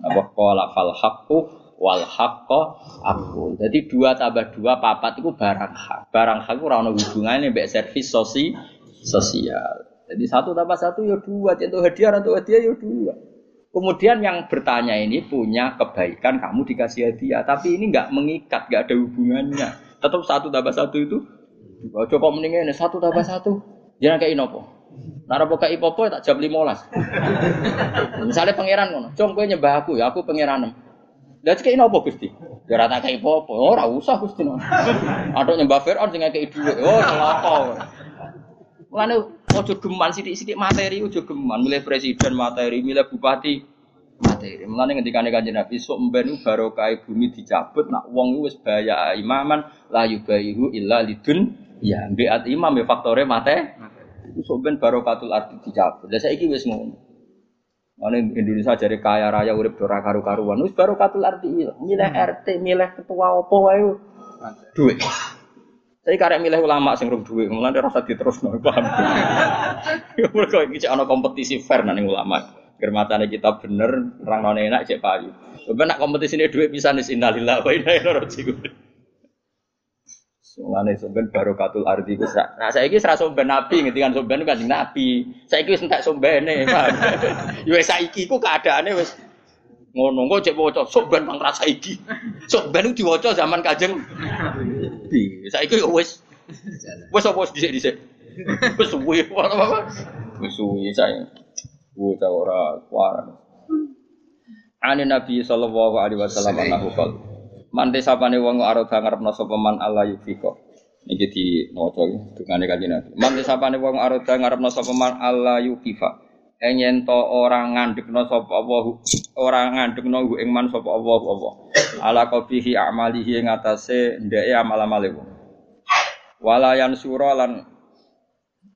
apa qala fal haqqu wal haqqo aku. Jadi dua tambah dua papat itu barang hak. Barang hak itu ora ono hubungane mbek servis sosi sosial. Jadi satu tambah satu ya dua, contoh hadiah atau hadiah ya dua. Kemudian yang bertanya ini punya kebaikan kamu dikasih hadiah, tapi ini nggak mengikat, nggak ada hubungannya. Tetap satu tambah satu itu Coba mendingin ini satu tambah satu. Jangan kayak inopo. Nara buka ipopo tak jam belas. Misalnya pangeran ngono, cung nyembah aku ya aku pangeran. Lah kayak inopo gusti. Ya rata kayak ipopo. Oh ora usah gusti no. Ada nyembah Fir'aun sing kayak duit. Oh celaka. Mulane ojo geman sidik-sidik materi ojo geman milih presiden materi, milih bupati materi. Mulane ngendikane Kanjeng Nabi sok mben barokah bumi dicabut nak wong wis bahaya imaman la yubayihu illa lidun Ya, biat imam ya faktore mate. Itu soben barokatul arti dicabut. Lah saiki wis ngono. Mana Indonesia jadi kaya raya urip dora karu-karuan. Wis barokatul arti milih RT, milih ketua opo wae. Duit. Saya karek milih ulama sing rum duit, mulane rasa diterusno, paham. Mergo iki ana kompetisi fair nang ulama. Germatane kita bener, orang non enak cek payu. Sebenarnya kompetisi ini duit bisa nis innalillah wa inna ilaihi raji'un. Mulane somben barokatul ardi ku Nah saiki ora somben nabi ngendikan somben kan nabi. Saiki wis entek sombene. Ya wis saiki ku keadaane wis ngono kok cek waca somben mang rasa iki. Somben ku diwaca zaman Kanjeng Nabi. Saiki yo wis wis apa wis dhisik-dhisik. Wis suwi apa Wis suwi saya. Bocah ora kuaran. Ani Nabi sallallahu alaihi wasallam annahu qala Mante sapane wong arep ngarepno sapa man Allah yufiko. Iki di maca dungane kanjeng Nabi. Mante sapane wong arep ngarepno sapa man Allah yufifa. Enyen to ora ngandekno sapa Allah ora ngandekno ing man sapa Allah Allah. Ala qabihi amalihi ing atase ndeke amal-amale wong. Walayan sura lan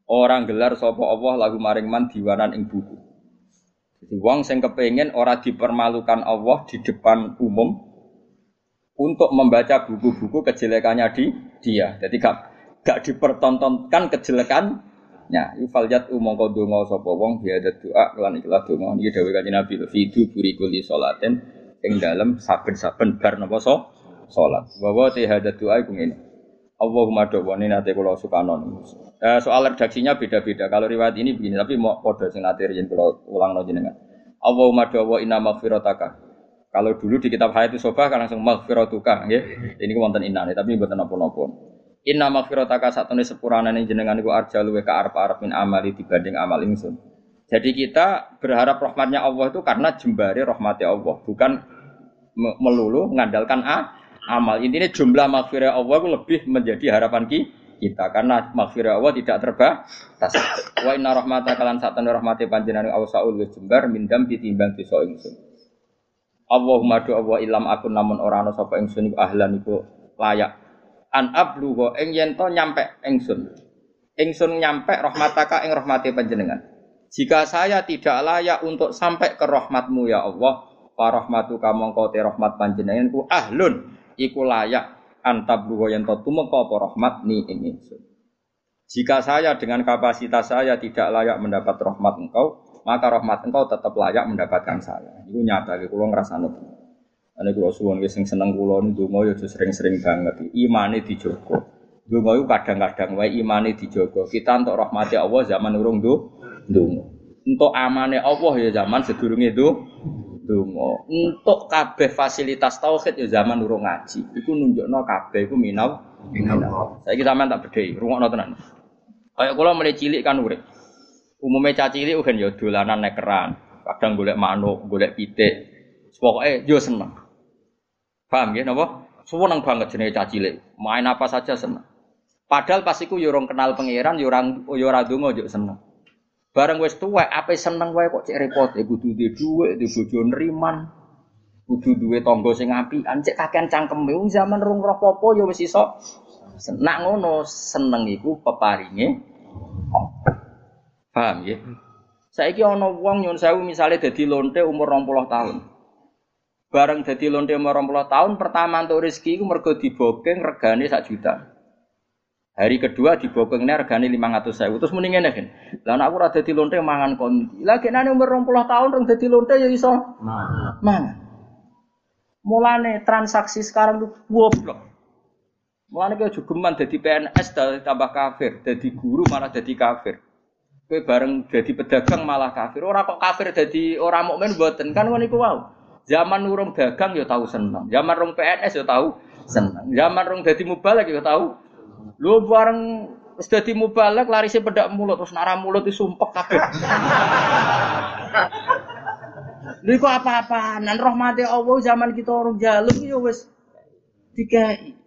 orang gelar sapa Allah lagu maring man diwanan ing buku. Jadi wong sing kepengin ora dipermalukan Allah di depan umum, untuk membaca buku-buku kejelekannya di dia. Jadi gak gak dipertontonkan kejelekannya. Yufaljat umongko donga sapa wong biada doa lan ikhlas donga iki dawuh kanjeng Nabi fidu buriku li salatin ing dalem saben-saben bar napa so salat. Wa wa hada doa iku ngene. Allahumma dawani nate kula sukanon. Eh, soal redaksinya beda-beda. Kalau riwayat ini begini, tapi mau kode sing nate riyen kula ulangno jenengan. Allahumma dawa inna maghfirataka kalau dulu di kitab Hayat Sobah kan langsung maghfiratuka ya. Ini wonten inane tapi mboten napa-napa. Inna maghfirataka satune sepurane jenengan iku arja luwe ka arep-arep min amali dibanding amal ingsun. Jadi kita berharap rahmatnya Allah itu karena jembari rahmatnya Allah, bukan melulu mengandalkan a, amal. Intinya jumlah maghfirah Allah itu lebih menjadi harapan kita karena maghfirah Allah tidak terbatas. Wa inna rahmata kalan satune rahmati panjenengan awsaul jembar mindam ditimbang dosa ingsun. Allahumma do Allah ilam aku namun ora ana sapa ingsun iku ahlan iku layak. An ablugo ing yen to nyampe ingsun. Ingsun nyampe rahmataka ing rahmati panjenengan. Jika saya tidak layak untuk sampai ke rahmatmu ya Allah, fa rahmatuka mongko te rahmat panjenengan ku ahlun iku layak antablugo yen to tumeka apa rahmat ni ing ingsun. Jika saya dengan kapasitas saya tidak layak mendapat rahmat engkau, maka rahmat engkau tetap layak mendapatkan saya. Itu nyata, kalau ngerasa nut. Ini kalau suwon sing seneng kulo ini dungo ya sering-sering banget. Imane dijogo. Dungo itu kadang-kadang wae imane dijogo. Kita untuk rahmati Allah zaman urung do dungo. Untuk amane Allah ya zaman sedurunge do dungo. Untuk kabeh fasilitas tauhid ya zaman urung ngaji. Iku nunjukno kabeh iku minau minau. Saya kita tak bedhei, rungokno tenan. Kayak kula mulai cilik kan urip. Umumnya caci cilik kan ya dolanan nekeran. Kadang golek manuk, golek pitik. Pokoknya yo seneng. Paham ya, napa? Seneng banget jenenge caci. Main apa saja seneng. Padahal pas iku yo orang kenal pangeran, yo orang yo ora yo seneng. Bareng wis tuwek ape seneng wae kok cek repot, e kudu duwe dhuwit, duwe bojo neriman. Kudu duwe tangga sing apian, cek kakean cangkeme wong zaman rung roh apa yo wis iso. Nak ngono seneng iku peparinge Paham ya? Saiki ana wong nyun sewu misale dadi lonte umur 20 tahun. Bareng dadi lonte umur 20 tahun, pertama untuk rezeki iku mergo dibokeng regane sak juta. Hari kedua dibokengnya regane 500 sewu. Terus mending ngene kan. Lah aku ora dadi lonte mangan konti. Lah kenane umur 20 tahun rong dadi lonte ya iso mangan. Mangan. Mulane transaksi sekarang tuh goblok. Mulane kaya jogeman dadi PNS tambah kafir, dadi guru malah dadi kafir. Kowe bareng jadi pedagang malah kafir. Ora kok kafir jadi orang mukmin mboten kan ngono iku. Zaman urung dagang ya tahu seneng. Zaman rong PNS ya tahu seneng. Zaman rong dadi mubalek ya tahu. Lu bareng wis dadi mubalek larise pedak mulut terus nara mulut disumpek kabeh. Lha kok apa-apaan? Rahmati Allah zaman kita orang jaluk ya wis dikai.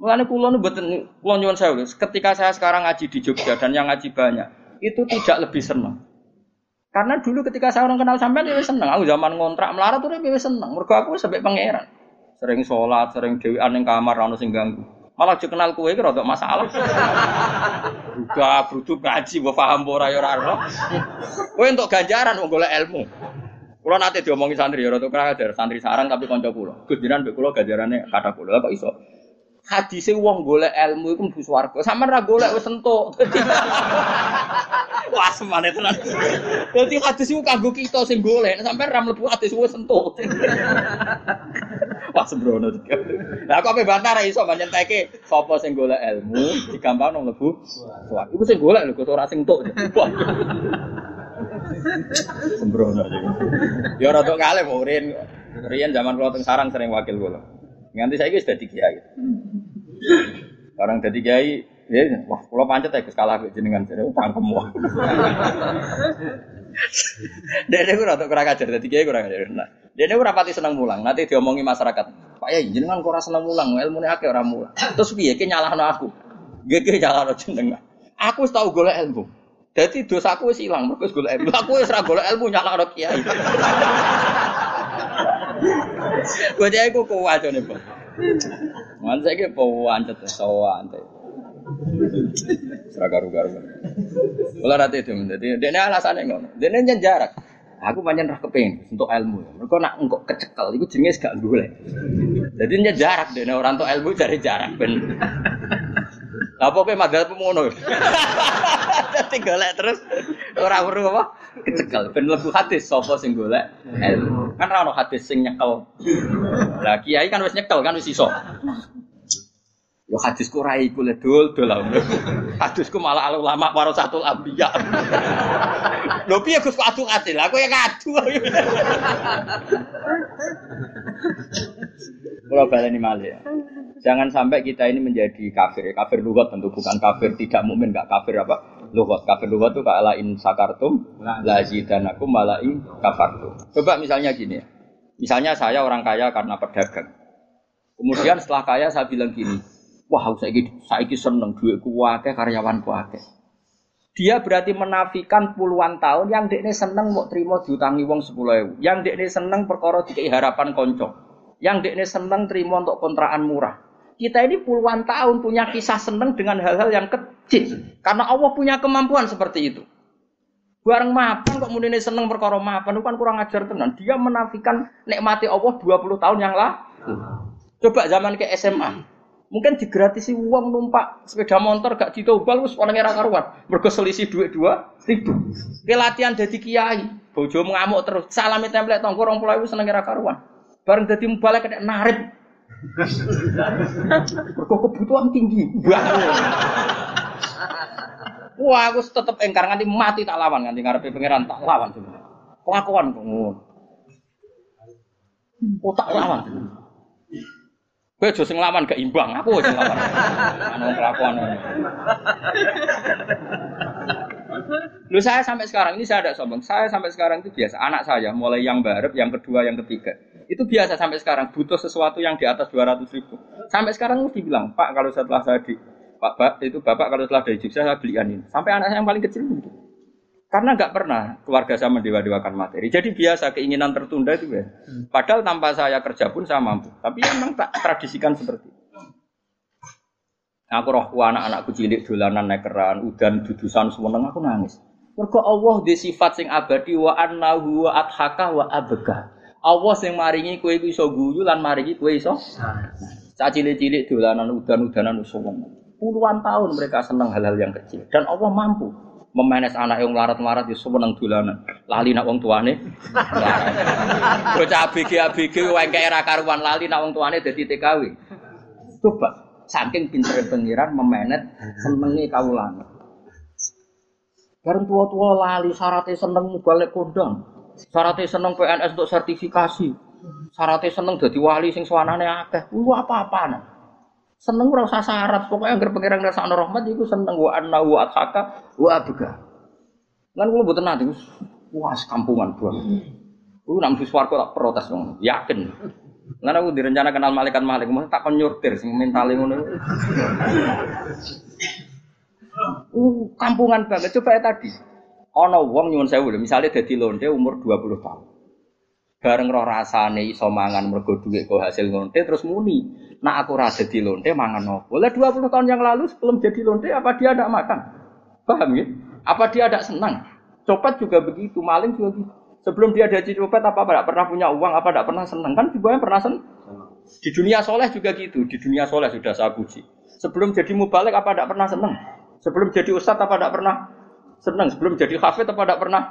Mulane kula nu mboten kula nyuwun sewu. Ketika saya sekarang ngaji di Jogja dan yang ngaji banyak, itu tidak lebih senang. Karena dulu ketika saya orang kenal sampean ya seneng. Aku zaman ngontrak melarat tuh ya seneng. Mergo aku sampai pangeran. Sering sholat, sering dewi ning kamar ora sing ganggu. Malah aja kenal kue iki rada masalah. Juga brutu ngaji mbok paham ora ya ora Kowe entuk ganjaran wong golek ilmu. Kulo nate diomongi santri ya rada krader, santri saran tapi kanca kula. Gus jenengan mbek kula ganjarane kata kula. Kok iso? Hadise wong golek ilmu iku mlebu swarga. Sampeyan ra golek wis entuk. Wah, semane tenan. Dadi hadis iku kanggo kita sing golek, sampeyan ra mlebu hadis wis entuk. Wah, sembrono. Lah kok ape bantah ra iso nyenteke sapa sing golek ilmu digampang nang mlebu swarga. Iku sing golek lho, ora sing entuk. Sembrono. Ya rada kalih murin. Riyen zaman kula teng sarang sering wakil kula. Nganti saiki wis dadi kiai. Orang dadi kiai, ya wah kula pancet ya kalah jenengan jare pangkem wae. Dene ora tok kurang ajar dadi kiai kurang ajar. Nah, dene ora pati seneng mulang. Nanti diomongi masyarakat. Pak ya jenengan kok ora seneng mulang, ilmune akeh ora mulang. Terus piye ki nyalahno aku? Nggih nyalahno jenengan. Aku wis tau golek ilmu. Jadi dosaku wis ilang, mergo wis golek ilmu. Aku wis ora golek ilmu nyalahno kiai. Dia iku kuat nih pak. Mana saya kira pawan cet sawan teh. Seragam garu. Kalau nanti itu dia ini alasannya ngono. Dia ini jarak. Aku banyak rah kepengen untuk ilmu. Mereka nak engkau kecekel, itu jenis gak boleh. Jadi dia jarak dia orang tuh ilmu cari jarak ben. Lah pokoknya madhal pemono. Dadi golek terus ora weruh apa? Kecekel ben lebu hadis sapa sing golek ilmu. Kan ora ono hadis sing nyekel. Lah kiai kan wis nyekel kan wis iso. Yo hadisku ora iku le dol dol Hadisku malah ulama warasatul anbiya. Lho piye Gus kok adu adil? Aku ya ngadu. Kalau baleni malih. Jangan sampai kita ini menjadi kafir. Kafir lugat tentu bukan kafir tidak mukmin, enggak kafir apa? Lugat. Kafir lugat itu kaala in sakartum la zidanakum mala'i kafartum. Coba misalnya gini ya. Misalnya saya orang kaya karena pedagang. Kemudian setelah kaya saya bilang gini, wah saya gitu, saya seneng duitku akeh karyawanku akeh. Dia berarti menafikan puluhan tahun yang dekne seneng mau terima diutangi wong sepuluh ewu. Yang dekne seneng perkara dikai harapan konco. Yang dekne seneng terima untuk kontrakan murah. Kita ini puluhan tahun punya kisah seneng dengan hal-hal yang kecil. Karena Allah punya kemampuan seperti itu. Bareng mapan kok muni seneng perkara mapan itu kan kurang ajar tenan. Dia menafikan nikmati Allah 20 tahun yang lalu. Coba zaman ke SMA. Mungkin digratisi uang numpak sepeda motor gak ditobal wis orang era karuan. Mergo selisih duit dua ribu. Ke latihan jadi kiai, bojo ngamuk terus. Salami template orang pulau seneng era karuan. Bareng dadi mubalek kena narip. Mergo kebutuhan tinggi. Wah, aku tetep engkar nganti mati tak lawan nganti ngarepe pangeran tak lawan sebenarnya. Kelakuan ngono. Oh tak lawan. Kowe aja sing lawan gak imbang, aku sing lawan. Anu kelakuan. Lu saya sampai sekarang ini saya ada sombong. Saya sampai sekarang itu biasa. Anak saya mulai yang baru, yang kedua, yang ketiga. Itu biasa sampai sekarang butuh sesuatu yang di atas 200 ribu. Sampai sekarang mesti bilang, Pak kalau setelah saya di Pak, Pak itu Bapak kalau setelah dari Jogja saya belikan ini. Sampai anak saya yang paling kecil gitu. Karena nggak pernah keluarga saya mendewa-dewakan materi. Jadi biasa keinginan tertunda itu ya. Padahal tanpa saya kerja pun saya mampu. Tapi ya memang tak tradisikan seperti itu. Aku roh anak-anakku cilik dolanan nekeran, udan dudusan semeneng aku nangis. Mergo Allah di sifat sing abadi wa annahu wa adhaka wa abga. Allah sing maringi kowe iso guyu lan maringi kowe iso. Cah cilik-cilik dolanan udan-udanan semeneng. Puluhan tahun mereka senang hal-hal yang kecil dan Allah mampu memenes anak yang larat-larat di semua nang dolanan. Lali nak wong tuane. Bocah ABG ABG wengke era karuan lali nak wong tuane dadi TKW. Coba saking pinter pengiran memenet senenge kawulane. Bareng tua-tua lali syaratnya seneng balik kondang. Syaratnya seneng PNS untuk sertifikasi. Syaratnya seneng jadi wali sing suanane akeh. Lu apa-apaan. Seneng ora usah syarat, pokoknya agar pangeran ngrasakno rahmat iku seneng wa anna wa athaka wa abga. Lan kula mboten nate wah kampungan banget. Ku nang swarga tak protes wong, yakin. Lan aku direncana kenal malaikat malik, mau tak kon sing ngono. Uh, kampungan banget coba ya tadi. Ana wong nyuwun lho, misale dadi lonte umur 20 tahun. Bareng roh rasane iso mangan mergo dhuwit kok hasil lonte terus muni. Nak aku rasa di lonte mangan nopo. Boleh 20 tahun yang lalu sebelum jadi lonte apa dia tidak makan? Paham ya? Apa dia tidak senang? Copet juga begitu, maling juga gitu. Sebelum dia jadi copet apa tidak pernah punya uang, apa tidak pernah senang? Kan juga pernah senang. Di dunia soleh juga gitu. Di dunia soleh sudah saya puji. Sebelum jadi mubalik apa tidak pernah senang? Sebelum jadi ustadz apa tidak pernah senang? Sebelum jadi hafid apa tidak pernah?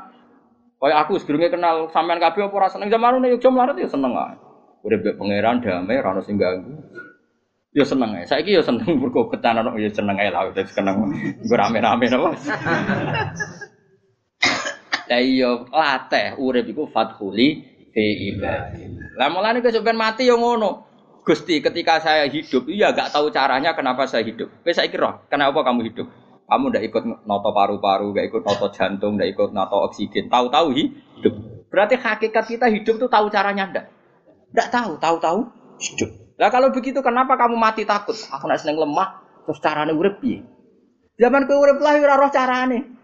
Kayak aku sebelumnya kenal sampean kabeh apa ora seneng zaman ini yuk melarat ya seneng ae. Udah mbek pangeran damai ora ono sing ganggu. Ya seneng ae. Saiki ya seneng mergo ketanan ya seneng ae lah wis seneng. Nggo rame-rame napa. Lah iya latih urip iku fathuli fi ibadi. Lah mulane kecoben mati ya ngono. Gusti ketika saya hidup iya gak tahu caranya kenapa saya hidup. Wis saiki roh, kenapa kamu hidup? Kamu ndak ikut noto paru-paru, ndak ikut noto jantung, ndak ikut noto oksigen. Tahu-tahu hidup. Berarti hakikat kita hidup tuh tahu caranya ndak? Ndak tahu, tahu-tahu hidup. Lah kalau begitu kenapa kamu mati takut? Aku nak seneng lemah, terus carane urip piye? Zaman kowe urip lah ora roh carane.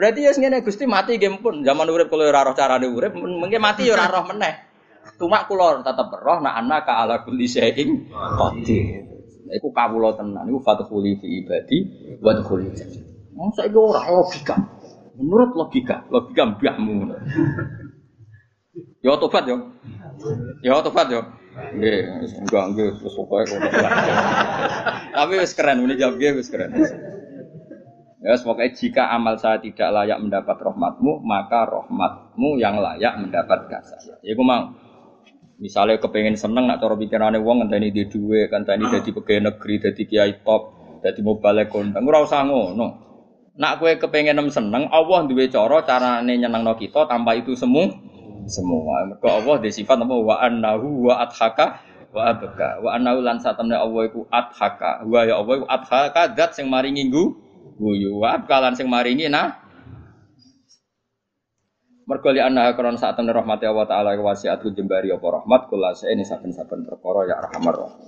Berarti ya ngene Gusti mati game pun. Zaman urip kalau ora roh carane urip, mungkin mati ya ora roh meneh. Cuma kula tetep roh nak anak ka ala kulli syai'in qadir. Iku kawula tenan, iku fadkhuli fi ibadi wa dkhuli jannah. Wong ora logika. Menurut logika, logika mbahmu. Ya tobat yo. Ya tobat yo. Nggih, enggak nggih wis pokoke kok. Tapi wis keren, ini jawab wis keren. Ya, semoga jika amal saya tidak layak mendapat rahmatmu, maka rahmatmu yang layak mendapatkan saya. Ya, gue mau. Misalnya kepengen seneng nak cara pikirane wong ngenteni di duwe, ngenteni dadi pegawai negeri, dadi kiai top, dadi mobile kondang. Ora usah ngono. Nak kowe kepengen nem seneng, Allah duwe cara carane nyenengno kita tanpa itu semu semua. Mergo Allah di sifat apa wa annahu wa adhaka wa abka. Wa annahu lan satamne Allah iku adhaka. Wa ya Allah iku adhaka zat sing maringi nggu guyu. Wa abka lan sing maringi nah Mergo li anna karon saat rahmati Allah taala wasiat jembari apa rahmat kula ini saben-saben perkara ya rahmar